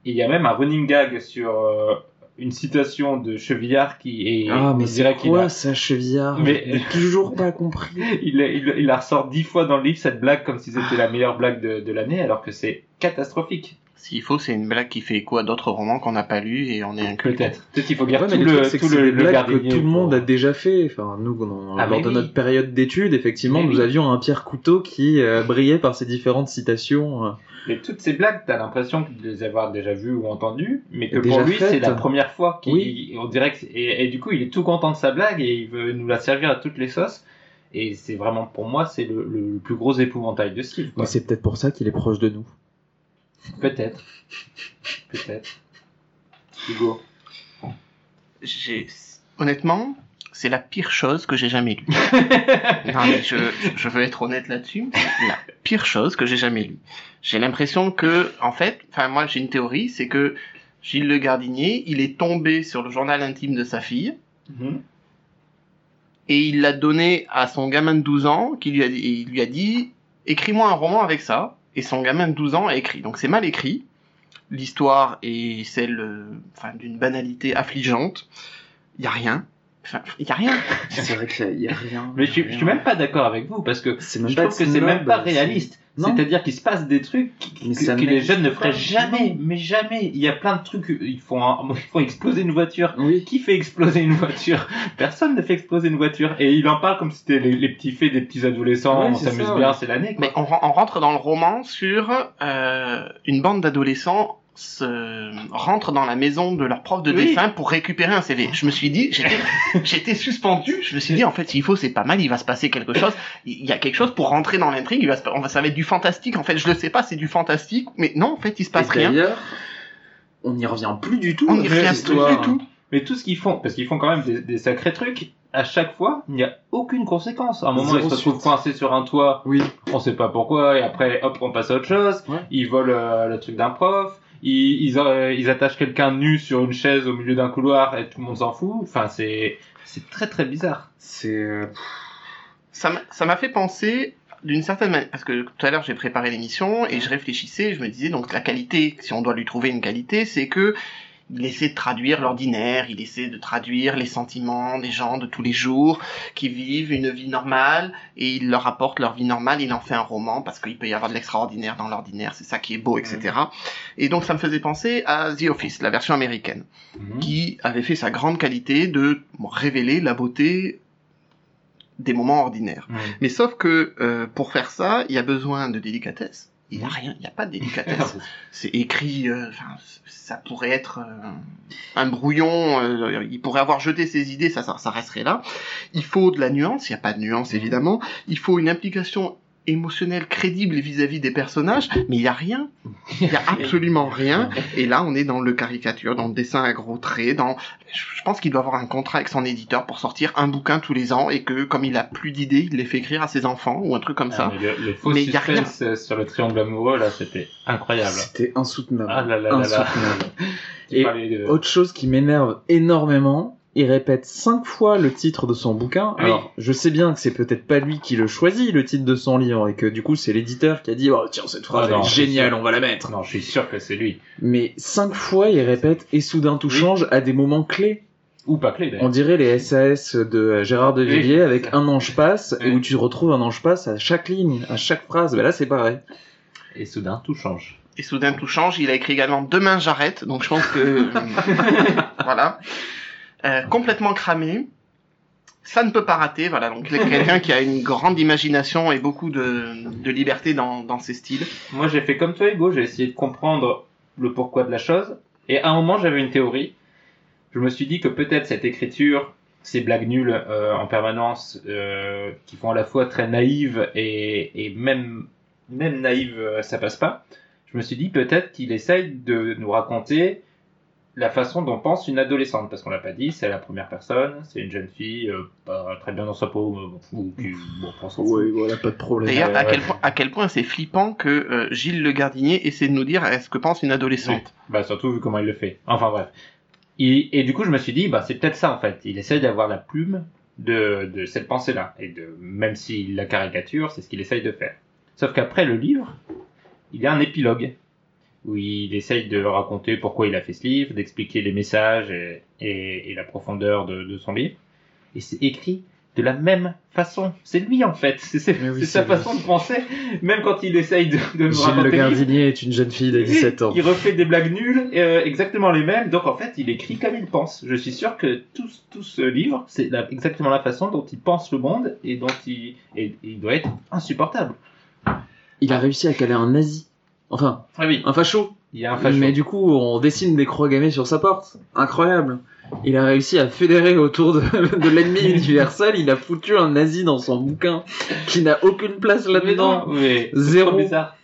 Et il y a même un running gag sur euh, une citation de Chevillard qui est. Ah, mais c'est quoi a- ça, chevillard Mais- toujours pas compris. (laughs) il, il, il la ressort dix fois dans le livre cette blague comme si c'était la meilleure blague de, de l'année alors que c'est catastrophique. S'il faut, c'est une blague qui fait écho à d'autres romans qu'on n'a pas lus et on est inculte. Peut-être. Peut-être qu'il faut Ouais, mais tout le tout le, Gardinier que tout le monde pour- a déjà fait. Enfin, nous, Ah, lors mais de oui. notre période d'études, effectivement, Mais nous oui. avions un Pierre Couteau qui euh, brillait par ses différentes citations. euh. Mais toutes ces blagues, t'as l'impression de les avoir déjà vues ou entendues, mais que Déjà pour lui, c'est la première fois qu'il, Oui. on dirait que, et, et du coup, il est tout content de sa blague et il veut nous la servir à toutes les sauces. Et c'est vraiment, pour moi, c'est le, le plus gros épouvantail de quoi. Mais c'est peut-être pour ça qu'il est proche de nous. Peut-être. Peut-être. Hugo. J'ai, honnêtement, c'est la pire chose que j'ai jamais lue. (laughs) non, mais je, je veux être honnête là-dessus. C'est la pire chose que j'ai jamais lue. J'ai l'impression que, en fait, enfin, moi, j'ai une théorie, c'est que Gilles Le Gardinier, il est tombé sur le journal intime de sa fille, Mhm. et il l'a donné à son gamin de 12 ans, qui lui a, il lui a dit, écris-moi un roman avec ça, et son gamin de 12 ans a écrit. Donc c'est mal écrit. L'histoire est celle, euh, enfin, d'une banalité affligeante. Il y a rien. Enfin, il y a rien. C'est vrai qu'il y, a rien. Mais je, suis- je suis même pas d'accord avec vous parce que C'est même je pas trouve que c'est même pas réaliste. C'est-à-dire qu'il se passe des trucs qui- Mais que, les jeunes ne feraient jamais, Non. mais jamais. Il y a plein de trucs, ils font, un- (laughs) ils font exploser une voiture. Oui. Qui fait exploser une voiture? Personne ne fait exploser une voiture. Et il en parle comme si c'était les, les petits faits des petits adolescents. Ouais, on s'amuse ça, bien, ouais. c'est l'année. quoi. Mais on rentre dans le roman sur euh, une bande d'adolescents se rentrent dans la maison de leur prof de Oui. dessin pour récupérer un CV. Je me suis dit, (laughs) j'étais, suspendu. Je me suis dit, en fait, s'il faut, c'est pas mal. Il va se passer quelque chose. Il y a quelque chose pour rentrer dans l'intrigue. Il va se, on va, ça va être du fantastique. En fait, je le sais pas, c'est du fantastique. Mais non, en fait, il se passe Et rien. D'ailleurs, on n'y revient plus du tout. On n'y revient histoire. plus du tout. Mais tout ce qu'ils font, parce qu'ils font quand même des, des sacrés trucs, à chaque fois, il n'y a aucune conséquence. À un moment, ils se retrouvent coincés sur un toit, Oui. on sait pas pourquoi, et après, hop, on passe à autre chose. Ouais. Ils volent euh, le truc d'un prof. Ils, euh, ils attachent quelqu'un nu sur une chaise au milieu d'un couloir et tout le monde s'en fout. Enfin, c'est, c'est très très bizarre. C'est. euh, ça m'a fait penser d'une certaine manière parce que tout à l'heure j'ai préparé l'émission et je réfléchissais je me disais donc la qualité si on doit lui trouver une qualité c'est que il essaie de traduire l'ordinaire, il essaie de traduire les sentiments des gens de tous les jours qui vivent une vie normale et il leur apporte leur vie normale, il en fait un roman parce qu'il peut y avoir de l'extraordinaire dans l'ordinaire, c'est ça qui est beau, etc. Et donc ça me faisait penser à The Office, la version américaine qui avait fait sa grande qualité de révéler la beauté des moments ordinaires. Mais sauf que euh, pour faire ça, il y a besoin de délicatesse. Il n'y a rien, il n'y a pas de (laughs) délicatesse. C'est écrit, euh, ça pourrait être euh, un brouillon. euh, il pourrait avoir jeté ses idées, ça, ça, ça resterait là. Il faut de la nuance. Il n'y a pas de nuance évidemment. Il faut une implication émotionnelle crédible vis-à-vis des personnages, mais il n'y a rien. Il n'y a absolument rien. Et là, on est dans le caricature, dans le dessin à gros traits, dans. Je pense qu'il doit avoir un contrat avec son éditeur pour sortir un bouquin tous les ans et que comme il a plus d'idées, il les fait écrire à ses enfants ou un truc comme ça. Ah, mais le, le faux Mais y a suspense euh, sur le triangle amoureux, là, c'était incroyable. C'était insoutenable. Ah là là là là. insoutenable. Tu Et de- Autre chose qui m'énerve énormément, il répète cinq fois le titre de son bouquin. Oui. Alors, je sais bien que c'est peut-être pas lui qui le choisit, le titre de son livre, et que du coup, c'est l'éditeur qui a dit, oh, tiens, cette phrase, Ah non, elle est géniale, on va la mettre. Non, je suis sûr que c'est lui. Mais cinq fois, il répète, et soudain tout Oui. change à des moments clés. Ou pas clé, d'ailleurs. On dirait les SAS de Gérard de Villiers Oui. avec un ange passe, Oui. où tu retrouves un ange passe à chaque ligne, à chaque phrase. Ben là, c'est pareil. Et soudain, tout change. Et soudain tout change. Il a écrit également Demain j'arrête. Donc je pense que (laughs) voilà, Euh, complètement cramé. Ça ne peut pas rater. Voilà. Donc quelqu'un (laughs) qui a une grande imagination et beaucoup de, de liberté dans, dans ses styles. Moi, j'ai fait comme toi, Hugo. J'ai essayé de comprendre le pourquoi de la chose. Et à un moment, j'avais une théorie. Je me suis dit que peut-être cette écriture, ces blagues nulles euh, en permanence, euh, qui font à la fois très naïves et, et même, même naïves, euh, ça passe pas. Je me suis dit peut-être qu'il essaye de nous raconter la façon dont pense une adolescente, parce qu'on l'a pas dit, c'est la première personne, c'est une jeune fille, euh, pas très bien dans sa peau, mais bon, ou qui, bon, on s'en fout. voilà, pas de problème. D'ailleurs, Ouais, à, ouais. quel point, à quel point c'est flippant que euh, Gilles Le Gardinier essaie de nous dire est-ce que pense une adolescente? Bah surtout vu comment il le fait. Enfin bref. Et, et du coup je me suis dit bah c'est peut-être ça en fait. Il essaye d'avoir la plume de, de cette pensée-là et de même s'il la caricature c'est ce qu'il essaye de faire. Sauf qu'après le livre il y a un épilogue où il essaye de raconter pourquoi il a fait ce livre, d'expliquer les messages et, et, et la profondeur de, de son livre. Et c'est écrit de la même façon. C'est lui en fait. C'est oui, sa lui. façon de penser. Même quand il essaye de, de nous Gilles raconter Le Gardinier est une jeune fille de 17 ans. il refait des blagues nulles, euh, exactement les mêmes. Donc en fait, il écrit comme il pense. Je suis sûr que tout, tout ce livre, c'est exactement la façon dont il pense le monde et dont il, et, et il doit être insupportable. Il a réussi à caler un nazi. Enfin, Ah oui, un facho. il y a un facho. Mais du coup, on dessine des croix gammées sur sa porte. Incroyable. Il a réussi à fédérer autour de, (laughs) de l'ennemi (laughs) universel. Il a foutu un nazi dans son bouquin qui n'a aucune place là-dedans. Zéro. trop bizarre.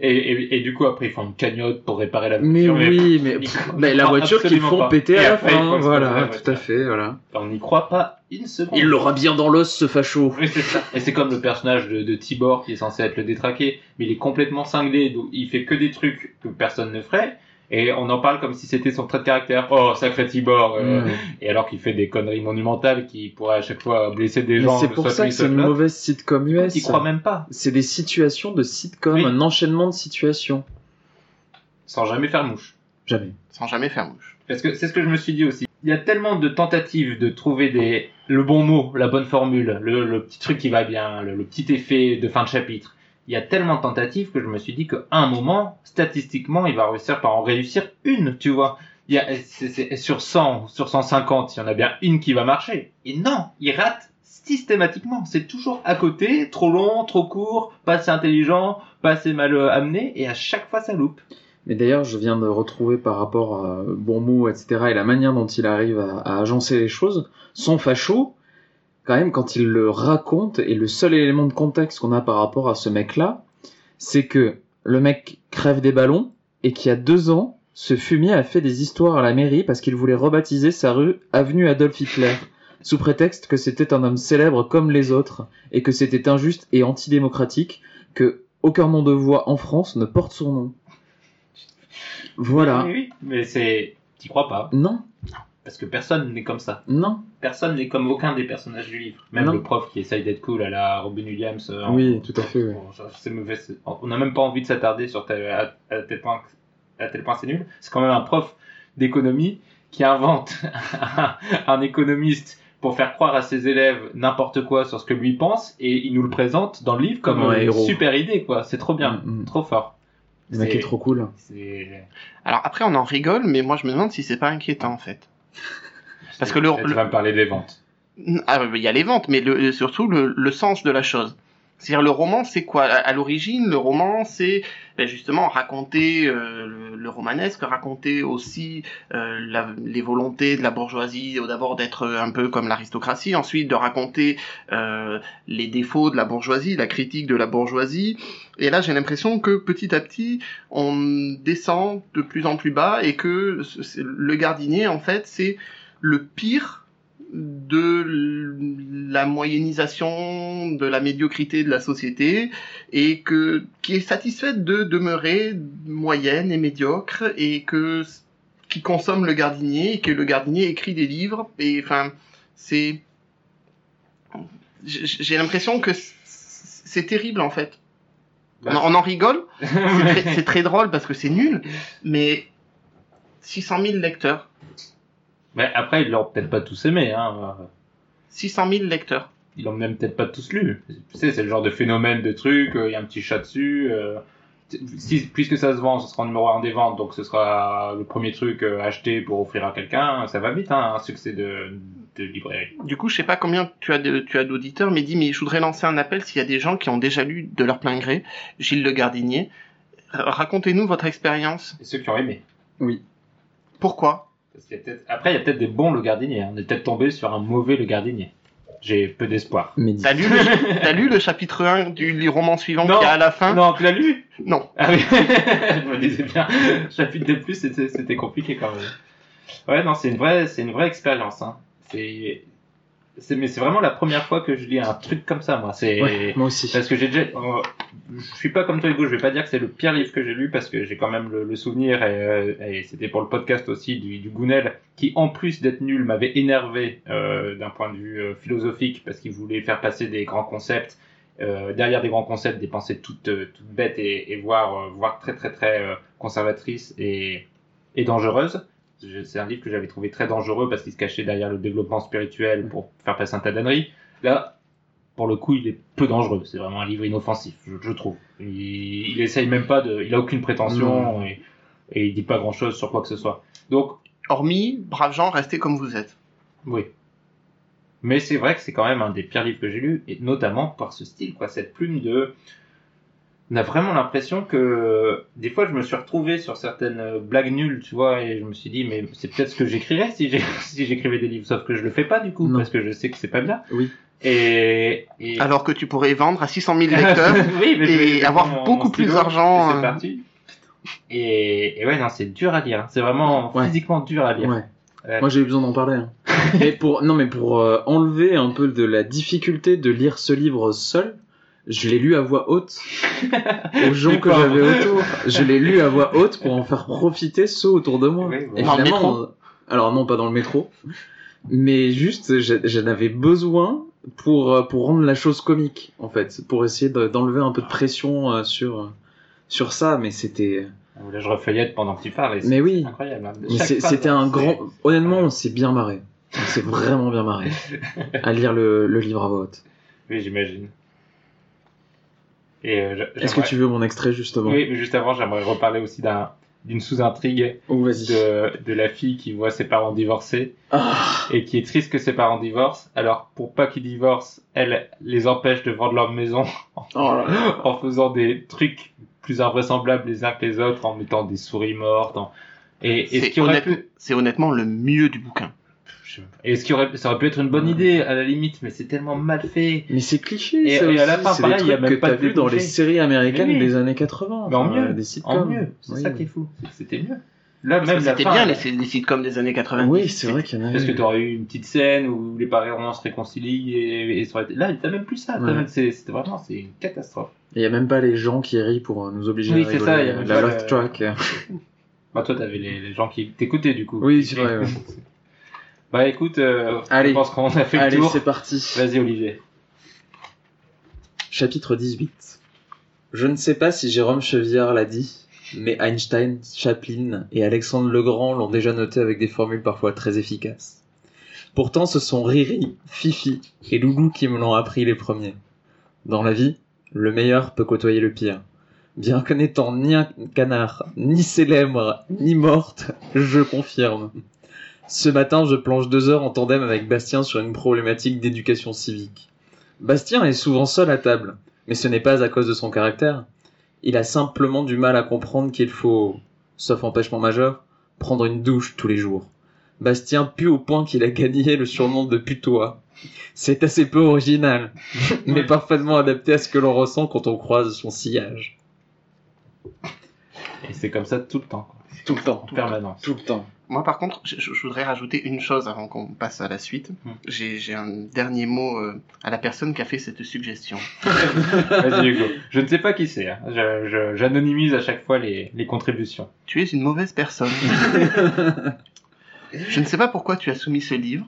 Et, et, et du coup, après, ils font une cagnotte pour réparer la Mais voiture. oui, mais, pff, il mais la voiture qu'ils font pas. péter Et à la après, fin. Voilà, tout à fait, voilà. On n'y croit pas une seconde. Il l'aura bien dans l'os, ce facho. Oui, c'est ça. Et c'est comme le personnage de, de Tibor qui est censé être le détraqué, mais il est complètement cinglé, donc il fait que des trucs que personne ne ferait, et on en parle comme si c'était son trait de caractère. Oh, sacré Tibor euh, Mm. Et alors qu'il fait des conneries monumentales qui pourraient à chaque fois blesser des Mais gens. c'est pour ça que c'est une mauvaise sitcom US. Il croit même pas, C'est des situations de sitcom, Oui. un enchaînement de situations. sans jamais faire mouche. Jamais. Sans jamais faire mouche. Parce que c'est ce que je me suis dit aussi. Il y a tellement de tentatives de trouver des le bon mot, la bonne formule, le, le petit truc qui va bien, le, le petit effet de fin de chapitre. Il y a tellement de tentatives que je me suis dit qu'à un moment, statistiquement, il va réussir par en réussir une, tu vois. Il y a, sur 100, sur 150, il y en a bien une qui va marcher. Et non, il rate systématiquement. C'est toujours à côté, trop long, trop court, pas assez intelligent, pas assez mal euh, amené, et à chaque fois ça loupe. Mais d'ailleurs, je viens de retrouver par rapport à Bourmou, etc., et la manière dont il arrive à, à agencer les choses, son facho, quand même, quand il le raconte, et le seul élément de contexte qu'on a par rapport à ce mec-là, c'est que le mec crève des ballons, et qu'il y a deux ans, ce fumier a fait des histoires à la mairie parce qu'il voulait rebaptiser sa rue Avenue Adolf Hitler, sous prétexte que c'était un homme célèbre comme les autres, et que c'était injuste et antidémocratique, que aucun nom de voix en France ne porte son nom. Voilà. Oui, oui, mais c'est. T'y crois pas Non, Parce que personne n'est comme ça. non. Personne n'est comme aucun des personnages du livre. Même Non. le prof qui essaye d'être cool à la Robin Williams. euh, en- Oui, tout à fait. oui. Mauvais. On n'a même pas envie de s'attarder sur tel, à, à tel point, à tel point c'est nul. C'est quand même un prof d'économie qui invente un, (laughs) un économiste pour faire croire à ses élèves n'importe quoi sur ce que lui pense et il nous le présente dans le livre comme Comme un une héros. super idée quoi. C'est trop bien, Mm, mm. trop fort. Le mec C'est- est trop cool. Alors après, on en rigole, mais moi je me demande si c'est pas inquiétant en fait. Parce que le- tu le- vas me parler des ventes. Ah, il y a les ventes, mais le, surtout le, le sens de la chose. C'est-à-dire le roman, c'est quoi? À l'origine, le roman, c'est ben, justement raconter euh, le, romanesque, raconter aussi euh, les volontés de la bourgeoisie, d'abord d'être un peu comme l'aristocratie, ensuite de raconter euh, les défauts de la bourgeoisie, la critique de la bourgeoisie. Et là, j'ai l'impression que petit à petit, on descend de plus en plus bas et que le gardinier, en fait, c'est le pire de la moyennisation, de la médiocrité de la société, et que qui est satisfaite de demeurer moyenne et médiocre, et que qui consomme le gardinier, et que le gardinier écrit des livres, et enfin, c'est j'ai l'impression que c'est terrible en fait. On, en- on en rigole, (laughs) c'est très, c'est très drôle parce que c'est nul, mais 600 000 lecteurs. Mais après, ils l'ont peut-être pas tous aimé. Hein. 600 000 lecteurs. Ils l'ont même peut-être pas tous lu. Tu sais, c'est le genre de phénomène de truc, euh, il y a un petit chat dessus. euh, si, puisque ça se vend, ce sera en numéro 1 des ventes, donc ce sera le premier truc euh, acheté pour offrir à quelqu'un. Ça va vite, hein, un succès de, de librairie. Du coup, je sais pas combien tu as de, tu as d'auditeurs, mais dis, mais je voudrais lancer un appel s'il y a des gens qui ont déjà lu de leur plein gré Gilles Le Gardinier. Racontez-nous votre expérience. Et ceux qui ont aimé. Pourquoi? Parce qu'il y a peut-être- Après, il y a peut-être des bons le gardinier. hein. On est peut-être tombé sur un mauvais le gardinier. J'ai peu d'espoir. T'as lu, le- t'as lu le chapitre 1 du, roman suivant Non. qui est à la fin? Non, tu l'as lu? Non. Ah oui, (laughs) je me disais bien. Chapitre de plus, c'était c'était compliqué quand même. Ouais, non, c'est une vraie, c'est une vraie expérience. Hein. C'est, mais c'est vraiment la première fois que je lis un truc comme ça, moi. C'est Ouais, moi aussi. parce que j'ai déjà, euh, je suis pas comme toi Hugo, je vais pas dire que c'est le pire livre que j'ai lu parce que j'ai quand même le, le souvenir et, euh, et c'était pour le podcast aussi du, du Gounel qui en plus d'être nul m'avait énervé euh, d'un point de vue euh, philosophique parce qu'il voulait faire passer des grands concepts derrière des grands concepts des pensées toutes toutes bêtes et, et voire voire très très très conservatrices et et dangereuses. C'est un livre que j'avais trouvé très dangereux parce qu'il se cachait derrière le développement spirituel pour faire passer un tas d'âneries. Là, pour le coup, il est peu dangereux. C'est vraiment un livre inoffensif, je, je trouve. Il, il essaye même pas de, il a aucune prétention et, et il dit pas grand chose sur quoi que ce soit. Donc, Hormis, braves gens, restez comme vous êtes. oui. Mais c'est vrai que c'est quand même un des pires livres que j'ai lu, et notamment par ce style, quoi, cette plume de. On a vraiment l'impression que des fois je me suis retrouvé sur certaines euh, blagues nulles, tu vois, et je me suis dit mais c'est peut-être ce que j'écrirais (laughs) si j'écrivais des livres, sauf que je le fais pas du coup Non. parce que je sais que c'est pas bien. Oui. Et, et... Alors que tu pourrais vendre à 600 000 lecteurs. (laughs) oui, mais et avoir mon- beaucoup mon plus d'argent, et C'est euh. parti. Et, et ouais, non, c'est dur à lire. C'est vraiment Ouais. physiquement dur à lire. Ouais. Ouais. Moi j'ai eu besoin d'en parler. hein. (laughs) mais pour non mais pour euh, enlever un peu de la difficulté de lire ce livre seul, je l'ai lu à voix haute aux gens que j'avais autour. Je l'ai lu à voix haute pour en faire profiter ceux autour de moi. Oui, bon. Et Dans le finalement, métro euh, alors non pas dans le métro, mais juste j'en avais besoin pour euh, pour rendre la chose comique en fait, pour essayer de- d'enlever un peu de pression euh, sur sur ça. Mais c'était Là, je refeuillette pendant que tu parles. Mais c'est oui. incroyable. hein. C'était un grand. Honnêtement, on s'est bien marré. On s'est vraiment bien marré (laughs) à lire le, le livre à voix haute. Oui, j'imagine. Et euh, Est-ce que tu veux mon extrait justement Oui, mais juste avant, j'aimerais reparler aussi d'un d'une sous-intrigue Oh, vas-y. de, de la fille qui voit ses parents divorcer Ah, et qui est triste que ses parents divorcent. Alors, pour pas qu'ils divorcent, elle les empêche de vendre leur maison oh là là. (laughs) en faisant des trucs plus invraisemblables les uns que les autres en mettant des souris mortes. en- Et, et honnête- pu, c'est honnêtement le mieux du bouquin. Et ce qui aurait, ça aurait pu être une bonne idée à la limite, mais c'est tellement mal fait. Mais c'est cliché. Et- ça et à la fin, c'est pareil, il y a même que pas t'as de vu dans les séries américaines oui. des années 80. Mais en enfin, mieux, des en mieux, c'est Oui. ça qui est fou. C'était mieux. Là, Parce même C'était bien les, les sitcoms des années 90. Oui, c'est vrai qu'il y en a. Parce que t'aurais eu une petite scène où les parents se réconcilient et, et ça aurait. Là, t'as même plus ça. t'as Ouais. C'était vraiment, c'est une catastrophe. Il y a même pas les gens qui rient pour euh, nous obliger Oui, à c'est rigoler. ça, il y a même La laugh track. Bah, toi, t'avais les, les gens qui t'écoutaient, du coup. Oui, c'est vrai, ouais. (laughs) bah, écoute, euh, Allez. je pense qu'on a fait Allez, le tour. c'est parti. Vas-y, Olivier. Chapitre 18. Je ne sais pas si Jérôme Chevière l'a dit, mais Einstein, Chaplin et Alexandre Legrand l'ont déjà noté avec des formules parfois très efficaces. Pourtant, ce sont Riri, Fifi et Loulou qui me l'ont appris les premiers. Dans la vie, le meilleur peut côtoyer le pire. Bien que n'étant ni un canard, ni célèbre, ni morte, je confirme. Ce matin, je plonge deux heures en tandem avec Bastien sur une problématique d'éducation civique. Bastien est souvent seul à table, mais ce n'est pas à cause de son caractère. Il a simplement du mal à comprendre qu'il faut, sauf empêchement majeur, prendre une douche tous les jours. Bastien pue au point qu'il a gagné le surnom de putois. C'est assez peu original, (laughs) mais parfaitement adapté à ce que l'on ressent quand on croise son sillage. Et c'est comme ça tout le temps, quoi. Tout le temps. en permanence. Tout le temps. Moi, par contre, je, je voudrais rajouter une chose avant qu'on passe à la suite. Hmm. J'ai un dernier mot euh, à la personne qui a fait cette suggestion. (laughs) Vas-y, Hugo. Je ne sais pas qui c'est. hein. J'anonymise à chaque fois les, les contributions. Tu es une mauvaise personne. (laughs) je ne sais pas pourquoi tu as soumis ce livre.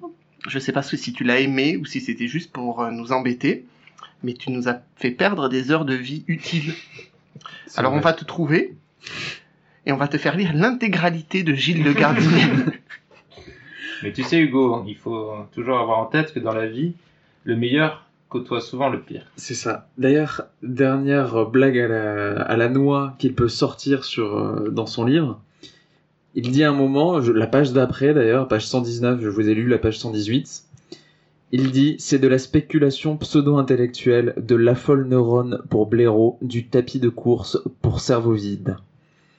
Je ne sais pas si tu l'as aimé ou si c'était juste pour euh, nous embêter. Mais tu nous as fait perdre des heures de vie utiles. Alors on va te trouver et on va te faire lire l'intégralité de Gilles Le Gardinier. (laughs) Mais tu sais, Hugo, il faut toujours avoir en tête que dans la vie, le meilleur côtoie souvent le pire. C'est ça. D'ailleurs, dernière blague à la, à la noix qu'il peut sortir sur, euh, dans son livre. Il dit à un moment, je- la page d'après d'ailleurs, page 119, je vous ai lu la page 118. Il dit, c'est de la spéculation pseudo-intellectuelle, de la folle neurone pour blaireau, du tapis de course pour cerveau vide.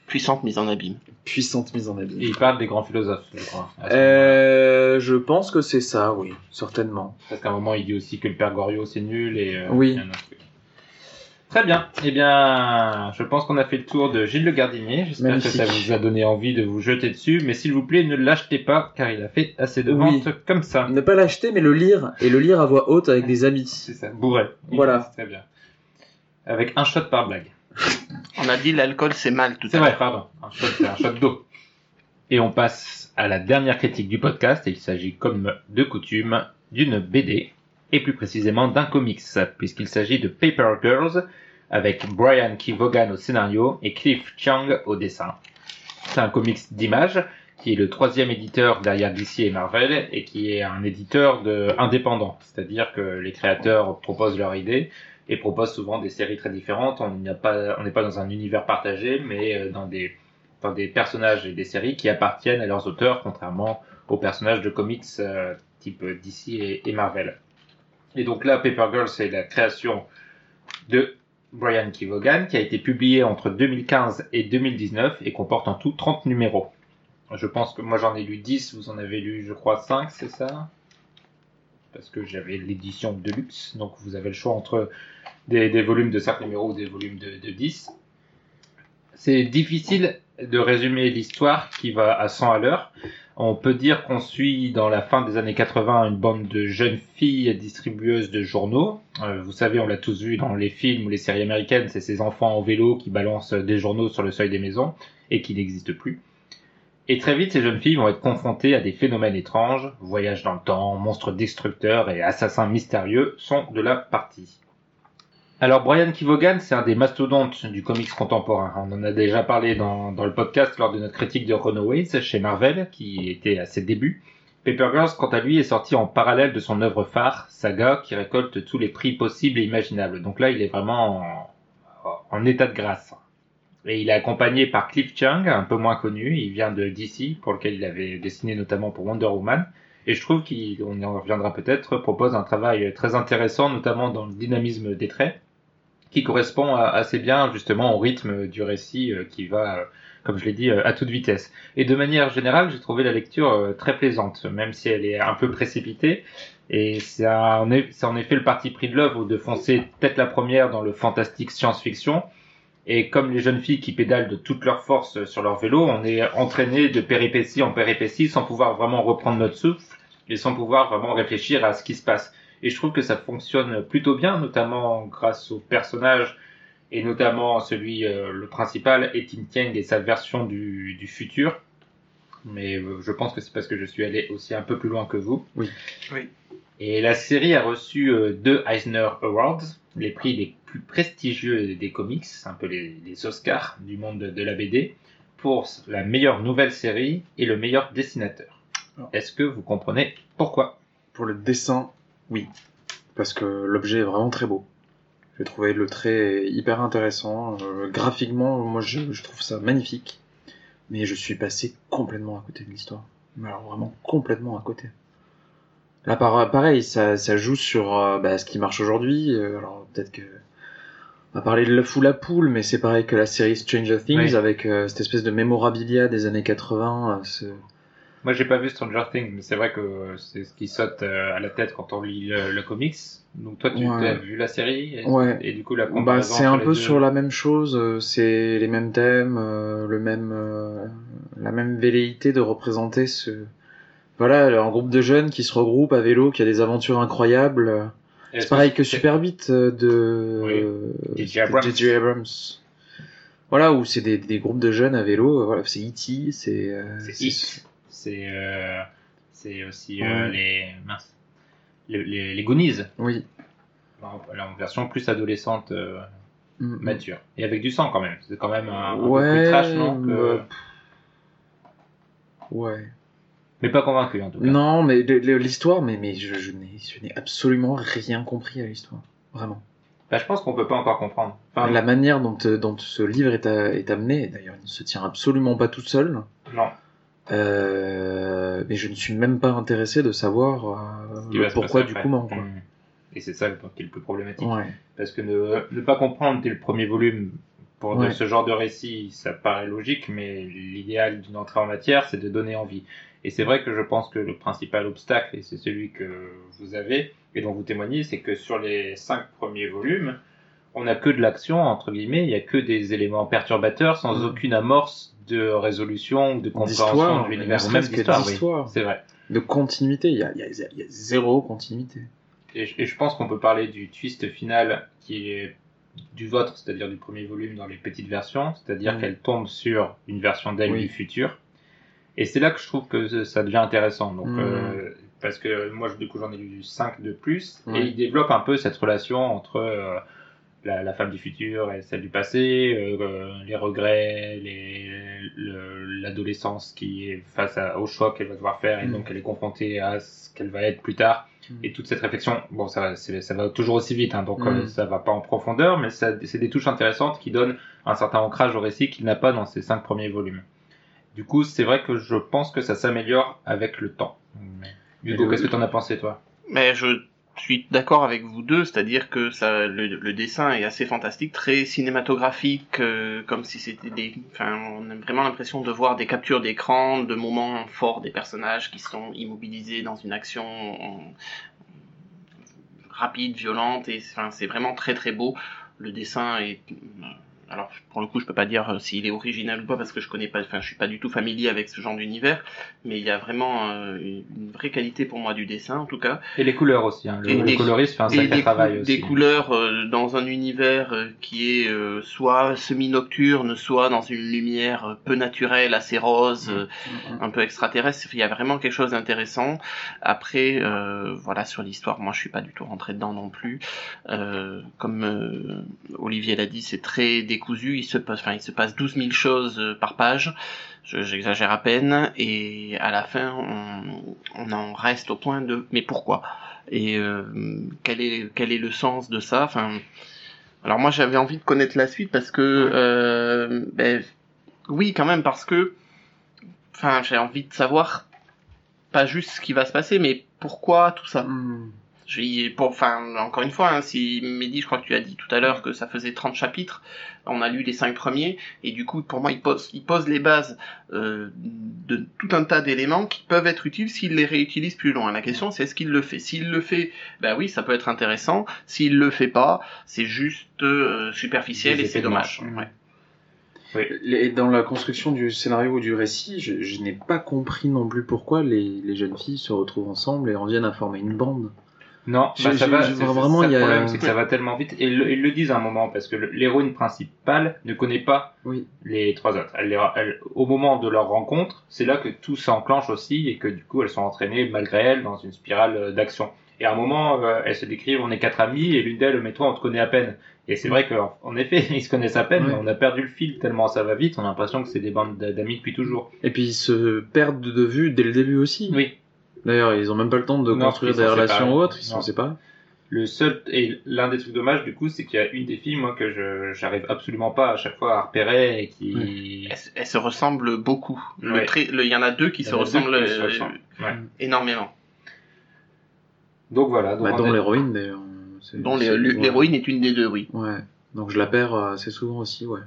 Puissante mise en abîme. Puissante mise en Et abîme. il parle des grands philosophes, je crois. moment-là. Euh, je pense que c'est ça, oui, certainement. Parce qu'à un moment, il dit aussi que le père Goriot, c'est nul et... euh, Oui. Très bien. Eh bien, je pense qu'on a fait le tour de Gilles Le Gardinier. J'espère que ça vous a donné envie de vous jeter dessus. Mais s'il vous plaît, ne l'achetez pas, car il a fait assez de ventes comme ça. Ne pas l'acheter, mais le lire, et le lire à voix haute avec des amis. C'est ça, bourré. Voilà. Très bien. Avec un shot par blague. (laughs) On a dit l'alcool c'est mal tout C'est à vrai, l'heure. pardon. Un shot, c'est un shot d'eau. Et on passe à la dernière critique du podcast. Il s'agit, comme de coutume, d'une BD. Et plus précisément d'un comics. Puisqu'il s'agit de Paper Girls. Avec Brian K. Vaughan au scénario et Cliff Chiang au dessin. C'est un comics d'image qui est le troisième éditeur derrière DC et Marvel et qui est un éditeur de indépendant. C'est-à-dire que les créateurs proposent leur idée et proposent souvent des séries très différentes. On n'est pas dans un univers partagé, mais euh, dans des, personnages et des séries qui appartiennent à leurs auteurs, contrairement aux personnages de comics euh, type DC et, Marvel. Et donc là, Paper Girl, c'est la création de Brian K. Vaughan, qui a été publié entre 2015 et 2019 et comporte en tout 30 numéros. Je pense que moi j'en ai lu 10, vous en avez lu je crois 5, c'est ça? Parce que j'avais l'édition de luxe, donc vous avez le choix entre des, volumes de 5 numéros ou des volumes de, de 10. C'est difficile de résumer l'histoire qui va à 100 à l'heure. On peut dire qu'on suit dans la fin des années 80 une bande de jeunes filles distribueuses de journaux. Euh, vous savez, on l'a tous vu dans les films ou les séries américaines, c'est ces enfants en vélo qui balancent des journaux sur le seuil des maisons et qui n'existent plus. Et très vite, ces jeunes filles vont être confrontées à des phénomènes étranges, voyages dans le temps, monstres destructeurs et assassins mystérieux sont de la partie. Alors Brian Kevogan, c'est un des mastodontes du comics contemporain. On en a déjà parlé dans, dans le podcast lors de notre critique de Runaways chez Marvel, qui était à ses débuts. Paper Girls, quant à lui, est sorti en parallèle de son œuvre phare, Saga, qui récolte tous les prix possibles et imaginables. Donc là, il est vraiment en, état de grâce. Et il est accompagné par Cliff Chiang, un peu moins connu. Il vient de DC, pour lequel il avait dessiné notamment pour Wonder Woman. Et je trouve qu'on y en reviendra peut-être, propose un travail très intéressant, notamment dans le dynamisme des traits, qui correspond assez bien justement au rythme du récit euh, qui va, euh, comme je l'ai dit, euh, à toute vitesse. Et de manière générale, j'ai trouvé la lecture très plaisante, même si elle est un peu précipitée. Et c'est en, effet le parti pris de l'œuvre de foncer tête la première dans le fantastique science-fiction. Et comme les jeunes filles qui pédalent de toute leur force sur leur vélo, on est entraîné de péripétie en péripétie sans pouvoir vraiment reprendre notre souffle et sans pouvoir vraiment réfléchir à ce qui se passe. Et je trouve que ça fonctionne plutôt bien, notamment grâce aux personnages et notamment celui, euh, le principal, Etin Tieng et sa version du, du futur. Mais euh, je pense que c'est parce que je suis allé aussi un peu plus loin que vous. Oui. Oui. Et la série a reçu euh, deux Eisner Awards, les prix les plus prestigieux des comics, un peu les, les Oscars du monde de, de la BD, pour la meilleure nouvelle série et le meilleur dessinateur. Oh. Est-ce que vous comprenez pourquoi? Pour le dessin, oui. Parce que l'objet est vraiment très beau. J'ai trouvé le trait hyper intéressant. Euh, graphiquement, moi, je, je trouve ça magnifique. Mais je suis passé complètement à côté de l'histoire. Mais alors vraiment complètement à côté. Là, par- pareil, ça, ça joue sur euh, bah, ce qui marche aujourd'hui. Euh, alors peut-être que on va parler de la foule à poule, mais c'est pareil que la série Stranger Things Oui. avec euh, cette espèce de mémorabilia des années 80. euh, ce- Moi, j'ai pas vu Stranger Things, mais c'est vrai que c'est ce qui saute euh, à la tête quand on lit le, le comics. Donc toi, tu Ouais. as vu la série et, Ouais. et du coup la Bah, c'est un peu deux. sur la même chose, euh, c'est les mêmes thèmes, euh, le même, euh, la même velléité de représenter ce, voilà, un groupe de jeunes qui se regroupent à vélo, qui a des aventures incroyables. C'est pareil que Super 8 de Oui. euh, J.J. Abrams. Abrams. Voilà, où c'est des, des groupes de jeunes à vélo, euh, voilà, c'est E.T., c'est, euh, C'est c'est- euh, c'est aussi Ouais. euh, les mince, les, les, les Goonies. Oui. En, version plus adolescente, euh, Mm, mm. mature. Et avec du sang quand même. C'est quand même un, un peu plus trash, non que- Ouais. Mais pas convaincu en tout cas. Non, mais l'histoire, mais, mais je, je n'ai absolument rien compris à l'histoire. Vraiment. Bah, je pense qu'on peut pas encore comprendre. Enfin, la manière dont, dont ce livre est, à- est amené, d'ailleurs, il ne se tient absolument pas tout seul. non. Euh, mais je ne suis même pas intéressé de savoir euh, le se pourquoi du comment. Quoi. Et c'est ça qui est le plus problématique. Ouais. Parce que ne, ne pas comprendre dès le premier volume pour Ouais. ce genre de récit, ça paraît logique, mais l'idéal d'une entrée en matière, c'est de donner envie. Et c'est vrai que je pense que le principal obstacle, et c'est celui que vous avez, et dont vous témoignez, c'est que sur les cinq premiers volumes, on n'a que de l'action, entre guillemets, il n'y a que des éléments perturbateurs sans Mm. aucune amorce de résolution ou de compréhension de l'univers, même d'histoire, oui. C'est vrai. De continuité, il y a, il y a- il y a zéro continuité. Et, je- et je pense qu'on peut parler du twist final qui est du vôtre, c'est-à-dire du premier volume dans les petites versions, c'est-à-dire Mm. qu'elle tombe sur une version d'elle Oui. du futur. Et c'est là que je trouve que ça devient intéressant. Donc, Mm. euh, parce que moi, je- du coup, j'en ai lu 5 de plus, et il développe un peu cette relation entre euh, la, la femme du futur et celle du passé, euh, euh, les regrets, les, le- l'adolescence qui est face à- au choc qu'elle va devoir faire, et Mm. donc elle est confrontée à ce qu'elle va être plus tard. Et toute cette réflexion, bon, ça, va- c'est- ça va toujours aussi vite, hein, donc Mm. euh, ça va pas en profondeur, mais c'est des touches intéressantes qui donnent un certain ancrage au récit qu'il n'a pas dans ses cinq premiers volumes. Du coup, c'est vrai que je pense que ça s'améliore avec le temps. Hugo, qu'est-ce que t'en as pensé, toi? Mais je suis d'accord avec vous deux, c'est-à-dire que ça, le, le dessin est assez fantastique, très cinématographique, euh, comme si c'était des, enfin, on a vraiment l'impression de voir des captures d'écran, de moments forts des personnages qui sont immobilisés dans une action rapide, violente, et enfin, c'est vraiment très très beau. Le dessin est, alors pour le coup, je peux pas dire euh, s'il est original ou pas parce que je connais pas, enfin, je suis pas du tout familier avec ce genre d'univers, mais il y a vraiment euh, une vraie qualité pour moi du dessin en tout cas. Et les couleurs aussi, hein. le, Et le des- coloriste fait un sacré des, travail aussi. des couleurs euh, dans un univers euh, qui est soit semi-nocturne, soit dans une lumière peu naturelle, assez rose, euh, un peu extraterrestre. Il y a vraiment quelque chose d'intéressant. Après, voilà, sur l'histoire, moi je suis pas du tout rentré dedans non plus. Comme Olivier l'a dit, c'est très décousu. Il se passe, enfin, il se passe 12 000 choses euh, par page. Je- J'exagère à peine. Et à la fin, on, on en reste au point de mais pourquoi? Et euh, quel est quel est le sens de ça? Enfin alors moi j'avais envie de connaître la suite parce que euh, ben, oui quand même parce que enfin j'ai envie de savoir pas juste ce qui va se passer mais pourquoi tout ça? Hmm. Pour, enfin, encore une fois, hein, si Mehdi, je crois que tu as dit tout à l'heure que ça faisait 30 chapitres, on a lu les cinq premiers, et du coup, pour moi, il pose, il pose les bases euh, de tout un tas d'éléments qui peuvent être utiles s'il les réutilise plus loin. La question, c'est est-ce qu'il le fait? S'il le fait, ben oui, ça peut être intéressant. S'il le fait pas, c'est juste euh, superficiel et c'est dommage. Les- dans la construction du scénario ou du récit, je, je n'ai pas compris non plus pourquoi les, les jeunes filles se retrouvent ensemble et en viennent à former une bande. Non, bah, ça va. vraiment, ça le a- problème, c'est que ça va tellement vite. Et ils le, ils le disent à un moment parce que l'héroïne principale ne connaît pas Oui. les trois autres. Elle, au moment de leur rencontre, c'est là que tout s'enclenche aussi et que du coup elles sont entraînées malgré elles dans une spirale euh, d'action. Et à un moment, euh, elles se décrivent, on est quatre amis et l'une d'elles, mais toi, on te connaît à peine. Et c'est vrai qu'en en effet, (laughs) ils se connaissent à peine, Ouais. mais on a perdu le fil tellement ça va vite. On a l'impression que c'est des bandes d'amis depuis toujours. Et puis ils se perdent de vue dès le début aussi. Oui. D'ailleurs, ils ont même pas le temps de Non, construire des relations séparés. ou autres, ils Non. sont séparés. Le seul et l'un des trucs dommages du coup, c'est qu'il y a une des filles moi que je j'arrive absolument pas à chaque fois à repérer et qui Elles, se ressemblent beaucoup. Ouais. Il y en a deux qui Il y se ressemblent qui se euh, ressemblent. Ouais. énormément. Donc voilà. Donc Bah, on dont est- l'héroïne d'ailleurs. Dont l'héroïne est une des deux, oui. Ouais. Donc je la perds euh, assez souvent aussi, ouais.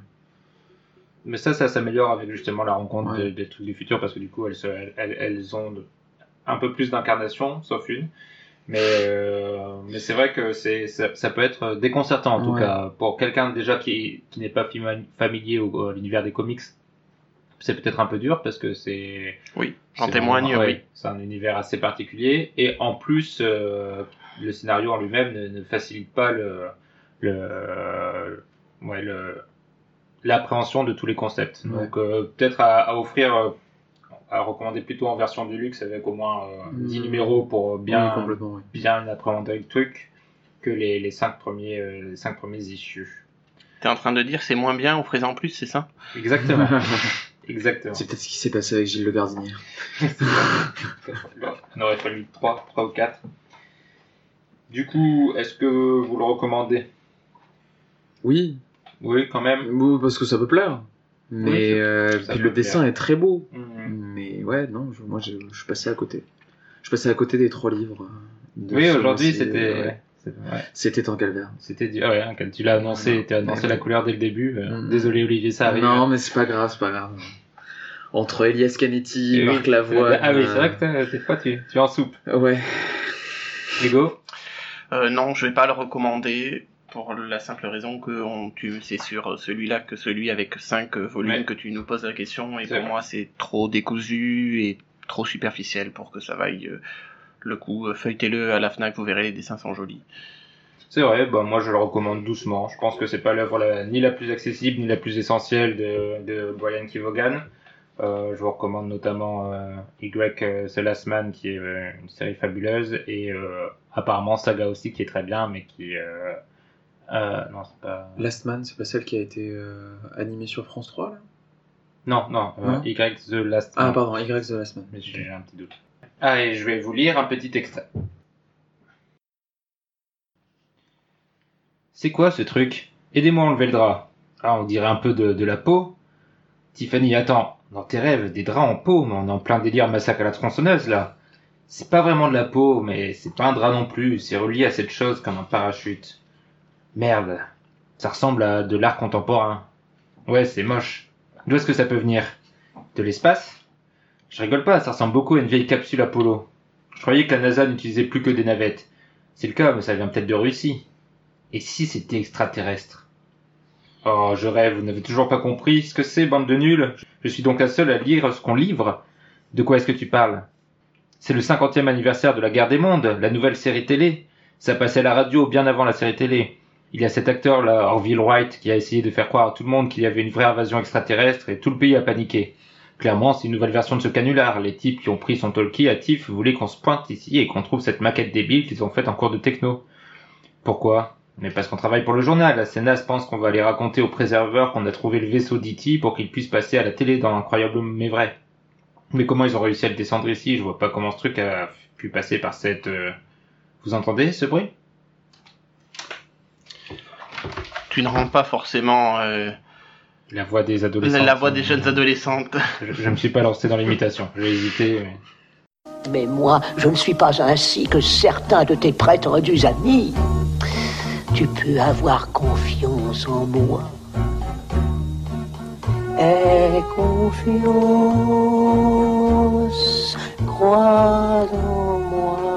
Mais ça, ça s'améliore avec justement la rencontre Ouais. des trucs du futur parce que du coup, elles, se- elles, elles- elles ont de- un peu plus d'incarnation, sauf une. Mais, euh, mais c'est vrai que c'est, ça, ça peut être déconcertant en tout Ouais. cas pour quelqu'un déjà qui, qui n'est pas familier au, à l'univers des comics. C'est peut-être un peu dur parce que c'est. Oui, j'en c'est témoigne, vraiment- oui. C'est un univers assez particulier et en plus, euh, le scénario en lui-même ne, ne facilite pas le, le, ouais, le, l'appréhension de tous les concepts. Ouais. Donc euh, peut-être à, à offrir, euh, à recommander plutôt en version de luxe avec au moins euh, 10 Mm. numéros pour bien, Oui, complètement, oui. bien appréhender le truc que les, les cinq premiers, euh, les cinq premiers issues. T'es en train de dire c'est moins bien, offrez-en plus, c'est ça? Exactement. (laughs) Exactement. C'est peut-être ce qui s'est passé avec Gilles Le Gardinier. On (laughs) aurait fallu 3, 3 ou 4. Du coup, est-ce que vous le recommandez? Oui, Oui, quand même. oui, parce que ça peut plaire. Mais euh, puis peut le dessin est très beau. Mhm. Ouais, non, je- moi je, je suis passé à côté. Je suis passé à côté des trois livres. euh, de Oui, aujourd'hui, c'était. ouais. c'était- ouais. C'était en calvaire. C'était du- ah ouais, hein, quand tu l'as annoncé, Non. tu as annoncé la couleur dès le début. euh, Mhm. Désolé Olivier, ça arrive. Non, mais c'est pas grave, c'est pas grave. Entre Elias Canetti, Et Marc oui. Lavoie. Ah oui, c'est vrai que t'as- des fois tu, tu es en soupe. Ouais. Hugo Euh, non, je vais pas le recommander pour la simple raison que on, tu, c'est sur celui-là que celui avec 5 volumes Ouais. que tu nous poses la question et C'est pour vrai. moi c'est trop décousu et trop superficiel pour que ça vaille euh, le coup. Euh, Feuilletez-le à la Fnac, vous verrez les dessins sont jolis. C'est vrai, bah, moi je le recommande doucement. Je pense que c'est pas l'œuvre la- ni la plus accessible ni la plus essentielle de, de Brian Kevogan. Euh, je vous recommande notamment euh, Y euh, The Last Man qui est euh, une série fabuleuse et euh, apparemment Saga aussi qui est très bien mais qui euh, euh, non c'est pas Last Man, c'est pas celle qui a été euh, animée sur France 3 là? Non non, euh, Non? Y The Last Ah Man. pardon, Y The Last Man. Mais j'ai un petit doute. Ah, et je vais vous lire un petit extrait. C'est quoi ce truc? Aidez-moi à enlever le drap. Ah, on dirait un peu de, de la peau. Tiffany, attends. Dans tes rêves, des draps en peau, mais on est en plein délire massacre à la tronçonneuse, là. C'est pas vraiment de la peau, mais c'est pas un drap non plus. C'est relié à cette chose comme un parachute. Merde. Ça ressemble à de l'art contemporain. Ouais, c'est moche. D'où est-ce que ça peut venir? De l'espace? Je rigole pas, ça ressemble beaucoup à une vieille capsule Apollo. Je croyais que la NASA n'utilisait plus que des navettes. C'est le cas, mais ça vient peut-être de Russie. Et si c'était extraterrestre? Oh, je rêve, vous n'avez toujours pas compris ce que c'est, bande de nuls Je suis donc la seule à lire ce qu'on livre. De quoi est-ce que tu parles? C'est le cinquantième anniversaire de la guerre des mondes, la nouvelle série télé. Ça passait à la radio bien avant la série télé. Il y a cet acteur là, Orville Wright, qui a essayé de faire croire à tout le monde qu'il y avait une vraie invasion extraterrestre et tout le pays a paniqué. Clairement, c'est une nouvelle version de ce canular. Les types qui ont pris son talkie à Tiff voulaient qu'on se pointe ici et qu'on trouve cette maquette débile qu'ils ont faite en cours de techno. Pourquoi? Mais parce qu'on travaille pour le journal. La CNAS pense qu'on va aller raconter aux préserveurs qu'on a trouvé le vaisseau d'E.T. pour qu'il puisse passer à la télé dans Incroyable mais vrai. Mais comment ils ont réussi à le descendre ici? Je vois pas comment ce truc a pu passer par cette... euh, Vous entendez ce bruit? Tu ne rends pas forcément euh, La voix des la, adolescents. la voix des jeunes adolescentes. Je, je me suis pas lancé dans l'imitation. J'ai hésité. mais- Mais moi, je ne suis pas ainsi que certains de tes prétendus amis. Tu peux avoir confiance en moi. Aie confiance, crois en moi,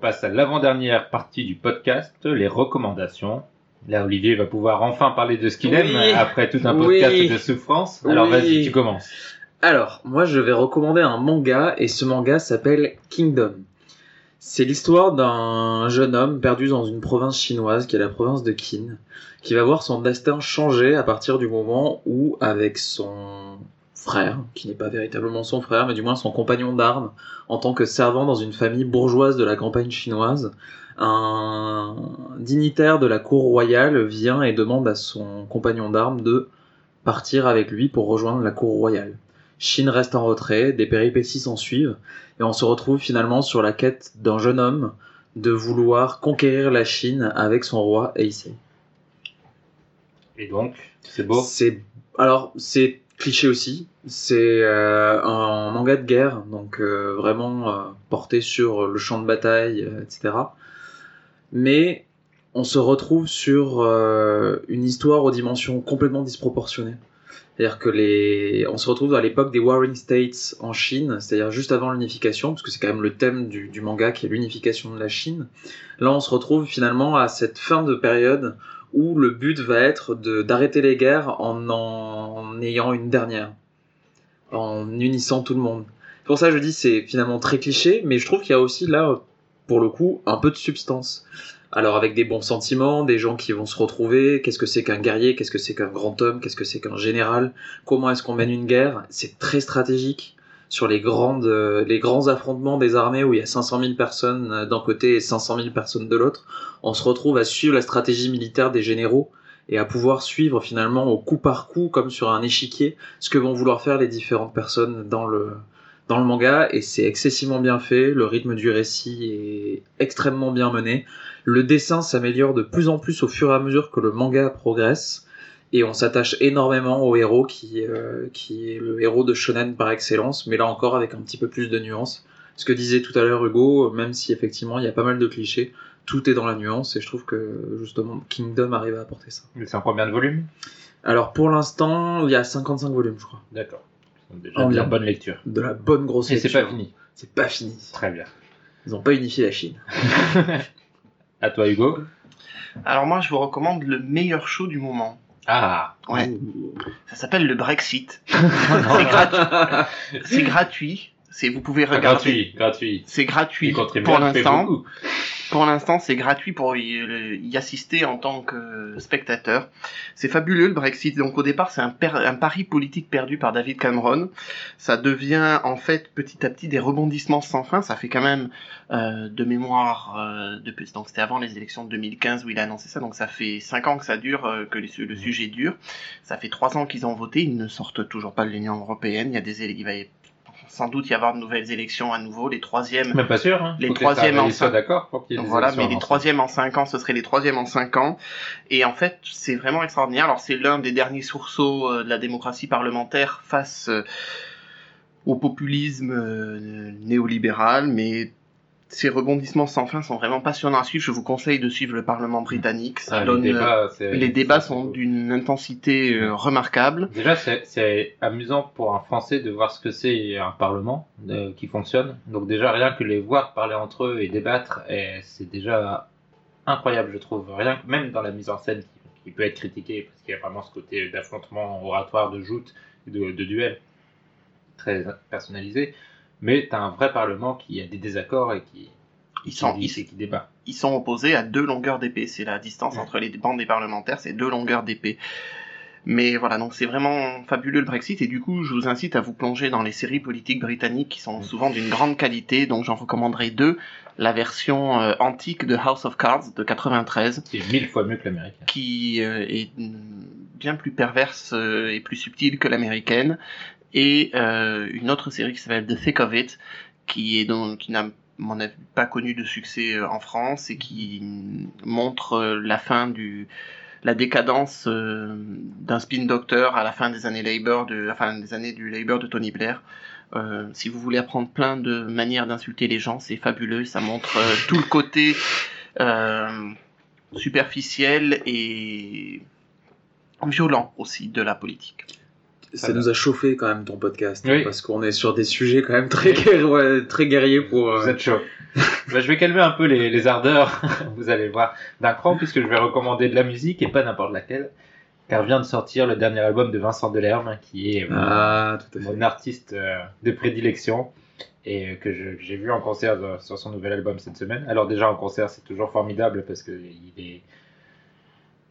passe à l'avant-dernière partie du podcast, les recommandations. Là, Olivier va pouvoir enfin parler de ce qu'il Oui. aime après tout un podcast Oui. de souffrance. Alors Oui. vas-y, tu commences. Alors, moi je vais recommander un manga et ce manga s'appelle Kingdom. C'est l'histoire d'un jeune homme perdu dans une province chinoise qui est la province de Qin, qui va voir son destin changer à partir du moment où, avec son frère, qui n'est pas véritablement son frère, mais du moins son compagnon d'armes, en tant que servant dans une famille bourgeoise de la campagne chinoise, un dignitaire de la cour royale vient et demande à son compagnon d'armes de partir avec lui pour rejoindre la cour royale. Shin reste en retrait, des péripéties s'en suivent, et on se retrouve finalement sur la quête d'un jeune homme de vouloir conquérir la Chine avec son roi Heisei. Et donc, c'est beau? C'est alors c'est cliché aussi. C'est euh, un manga de guerre, donc euh, vraiment euh, porté sur le champ de bataille, etc. Mais on se retrouve sur une histoire aux dimensions complètement disproportionnées. C'est-à-dire que les, on se retrouve à l'époque des Warring States en Chine, c'est-à-dire juste avant l'unification, parce que c'est quand même le thème du, du manga qui est l'unification de la Chine. Là, on se retrouve finalement à cette fin de période où le but va être d'arrêter les guerres en en ayant une dernière, en unissant tout le monde. Pour ça je dis c'est finalement très cliché, mais je trouve qu'il y a aussi là, pour le coup, un peu de substance. Alors avec des bons sentiments, des gens qui vont se retrouver, qu'est-ce que c'est qu'un guerrier, qu'est-ce que c'est qu'un grand homme, qu'est-ce que c'est qu'un général, comment est-ce qu'on mène une guerre, c'est très stratégique sur les grandes euh, les grands affrontements des armées où il y a 500 000 personnes euh, d'un côté et 500 000 personnes de l'autre, on se retrouve à suivre la stratégie militaire des généraux et à pouvoir suivre finalement au coup par coup comme sur un échiquier ce que vont vouloir faire les différentes personnes dans le dans le manga. Et c'est excessivement bien fait, le rythme du récit est extrêmement bien mené, le dessin s'améliore de plus en plus au fur et à mesure que le manga progresse. Et on s'attache énormément au héros qui euh, qui est le héros de shonen par excellence mais là encore avec un petit peu plus de nuances. Ce que disait tout à l'heure Hugo, même si effectivement il y a pas mal de clichés, tout est dans la nuance et je trouve que justement Kingdom arrive à apporter ça. C'est en combien de volumes? Alors pour l'instant, il y a 55 volumes, je crois. D'accord. Déjà En de la bonne lecture. De la bonne grosse Et c'est lecture. pas fini. C'est pas fini. Très bien. Ils ont pas unifié la Chine. (laughs) À toi, Hugo. Alors moi, je vous recommande le meilleur show du moment. Ah. Ouais. Ça s'appelle le Brexit. (laughs) (laughs) c'est gratuit. C'est gratuit. C'est vous pouvez Ah, regarder. gratuit, gratuit. C'est gratuit pour l'instant. Pour l'instant, c'est gratuit pour y, y assister en tant que spectateur. C'est fabuleux le Brexit. Donc au départ, c'est un, pari politique perdu par David Cameron. Ça devient en fait petit à petit des rebondissements sans fin. Ça fait quand même euh, de mémoire euh, depuis donc c'était avant les élections de 2015 où il a annoncé ça. Donc ça fait cinq ans que ça dure, euh, que le, le sujet dure. Ça fait trois ans qu'ils ont voté. Ils ne sortent toujours pas de l'Union européenne. Il y a des il va y- sans doute y avoir de nouvelles élections à nouveau. Les troisièmes Même pas sûr. Hein. Les Faut troisièmes en cinq- d'accord voilà, mais les troisièmes en cinq ans, ce serait les troisièmes en cinq ans. Et en fait, c'est vraiment extraordinaire. Alors, c'est l'un des derniers sursauts euh, de la démocratie parlementaire face euh, au populisme euh, néolibéral, mais ces rebondissements sans fin sont vraiment passionnants à suivre. Je vous conseille de suivre le Parlement britannique. Ça Ah, donne, les euh, débats, les débats sont d'une intensité euh, remarquable. Déjà, c'est- amusant pour un Français de voir ce que c'est un Parlement euh, qui fonctionne. Donc déjà, rien que les voir parler entre eux et débattre, c'est déjà incroyable, je trouve. Rien que même dans la mise en scène qui, qui peut être critiquée, parce qu'il y a vraiment ce côté d'affrontement oratoire, de joute, de, de duel, très personnalisé. Mais tu as un vrai Parlement qui a des désaccords et qui, Ils sont, qui débat. ils sont opposés à deux longueurs d'épée. C'est la distance entre les bandes des parlementaires, c'est deux longueurs d'épée. Mais voilà, donc c'est vraiment fabuleux le Brexit et du coup je vous incite à vous plonger dans les séries politiques britanniques qui sont souvent d'une grande qualité, donc j'en recommanderai deux. La version euh, antique de House of Cards de 93 C'est mille fois mieux que l'américain. qui euh, est mm, bien plus perverse euh, et plus subtile que l'américaine, et euh, une autre série qui s'appelle The Thick of It, qui n'a pas connu de succès euh, en France et qui montre euh, la fin du, la décadence d'un spin doctor à la fin des années la fin des années du Labour de Tony Blair. Si vous voulez apprendre plein de manières d'insulter les gens, c'est fabuleux. Ça montre tout le côté superficiel et violent aussi de la politique. Ça nous a chauffé quand même ton podcast, Oui. parce qu'on est sur des sujets quand même très, guerri- ouais, très guerriers pour. euh, Vous êtes chaud. Bah, je vais calmer un peu les, les ardeurs, (laughs) vous allez voir, d'un cran, puisque je vais recommander de la musique et pas n'importe laquelle. Car vient de sortir le dernier album de Vincent Delerme, qui est euh, Ah, mon artiste euh, de prédilection et euh, que j'ai vu en concert sur son nouvel album cette semaine. Alors déjà en concert c'est toujours formidable parce que il est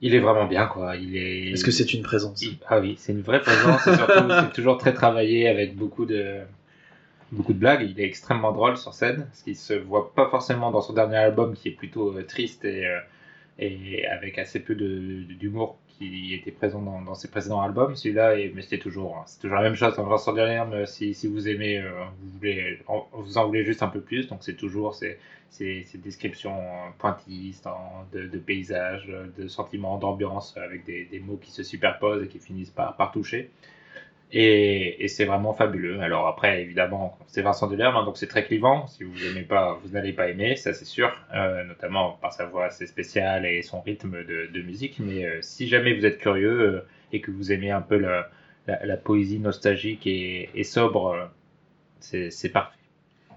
il est vraiment bien quoi. Il est Est-ce que c'est une présence? Il- Ah oui, c'est une vraie présence et surtout (laughs) c'est toujours très travaillé avec beaucoup de beaucoup de blagues. Il est extrêmement drôle sur scène, ce qui se voit pas forcément dans son dernier album qui est plutôt euh, triste et euh, et avec assez peu de d'humour qui était présent dans, ses précédents albums. Celui-là, mais c'était toujours hein, c'est toujours la même chose. En Vincent Delerme, si si vous aimez, euh, vous voulez en- vous en voulez juste un peu plus, donc c'est toujours ces descriptions euh, pointillistes en- de, paysages, euh, de sentiments, d'ambiance, avec des, mots qui se superposent et qui finissent par toucher. Et, et c'est vraiment fabuleux. Alors après, évidemment, c'est Vincent Delerme, hein, donc c'est très clivant. Si vous aimez pas, vous n'allez pas aimer, ça c'est sûr, euh, notamment par sa voix assez spéciale et son rythme de, de musique. Mais euh, si jamais vous êtes curieux euh, et que vous aimez un peu la, la, la poésie nostalgique et, et sobre, euh, c'est parfait.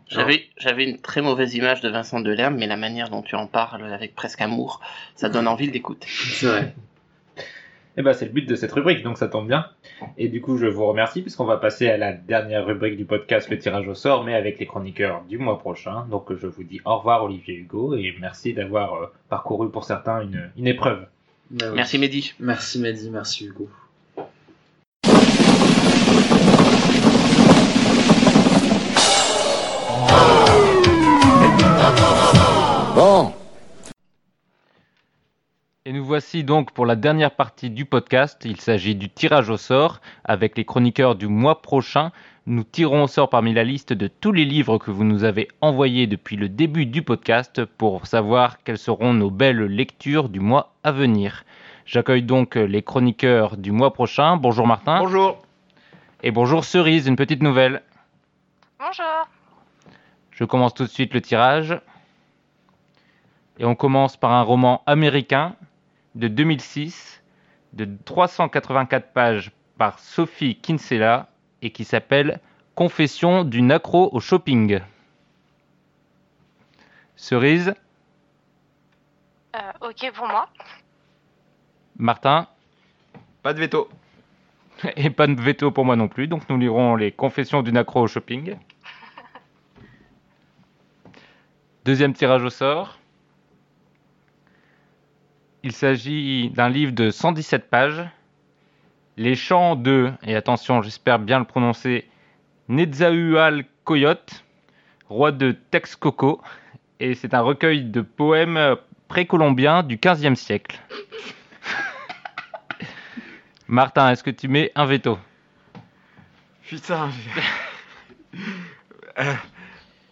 J'avais, j'avais une très mauvaise image de Vincent Delerme, mais la manière dont tu en parles avec presque amour, ça donne envie d'écouter. C'est vrai. Eh ben, c'est le but de cette rubrique, donc ça tombe bien. Et du coup, je vous remercie puisqu'on va passer à la dernière rubrique du podcast, le tirage au sort, mais avec les chroniqueurs du mois prochain. Donc, je vous dis au revoir, Olivier Hugo, et merci d'avoir euh, parcouru pour certains une, une épreuve. Bah oui. Merci Mehdi. Merci Mehdi, merci Hugo. Bon, Et nous voici donc pour la dernière partie du podcast. Il s'agit du tirage au sort. Avec les chroniqueurs du mois prochain, nous tirons au sort parmi la liste de tous les livres que vous nous avez envoyés depuis le début du podcast pour savoir quelles seront nos belles lectures du mois à venir. J'accueille donc les chroniqueurs du mois prochain. Bonjour Martin. Bonjour. Et bonjour Cerise, une petite nouvelle. Bonjour. Je commence tout de suite le tirage. Et on commence par un roman américain de 2006 de 384 pages par Sophie Kinsella et qui s'appelle Confession d'une accro au shopping. Cerise, Euh, ok pour moi. Martin Pas de veto. (laughs) et pas de veto pour moi non plus, donc nous lirons les Confessions d'une accro au shopping. (laughs) Deuxième tirage au sort. Il s'agit d'un livre de 117 pages. Les chants de, et attention, j'espère bien le prononcer, Netzahual Coyote, roi de Texcoco, et c'est un recueil de poèmes précolombiens du XVe siècle. (laughs) Martin, est-ce que tu mets un veto? Putain. (laughs) Euh,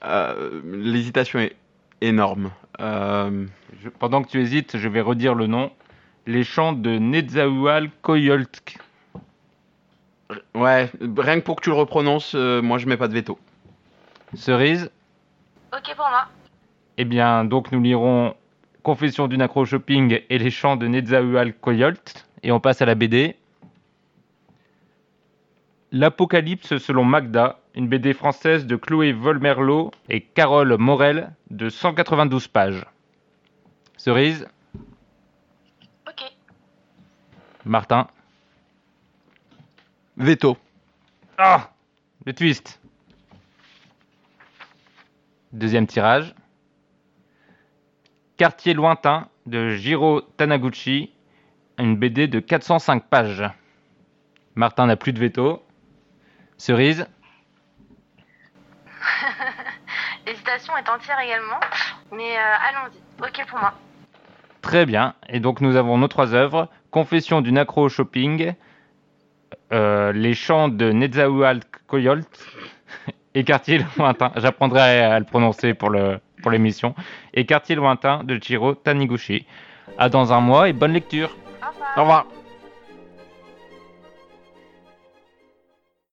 euh, L'hésitation est énorme. Euh, Je- Pendant que tu hésites, je vais redire le nom. Les chants de Netzahual Coyoltk. ouais, rien que pour que tu le reprononces, euh, moi je mets pas de veto. Cerise. Ok pour moi. Eh bien, donc nous lirons Confession d'une accro au shopping et les chants de Netzahual Coyolt. Et on passe à la BD. L'Apocalypse selon Magda, une BD française de Chloé Volmerlo et Carole Morel de 192 pages. Cerise, Ok. Martin. Veto. Ah Le twist. Deuxième tirage. Quartier lointain de Jiro Taniguchi, une BD de 405 pages. Martin n'a plus de veto. Cerise, (laughs) L'hésitation est entière également. Mais euh, allons-y. Ok pour moi. très bien. Et donc nous avons nos trois œuvres. Confession d'une accro au shopping, euh, Les chants de Netzahual Coyolt (laughs) Et quartier lointain, j'apprendrai à le prononcer pour le pour l'émission. Et quartier lointain de Chiro Taniguchi. À dans un mois et bonne lecture. Au revoir. Au revoir.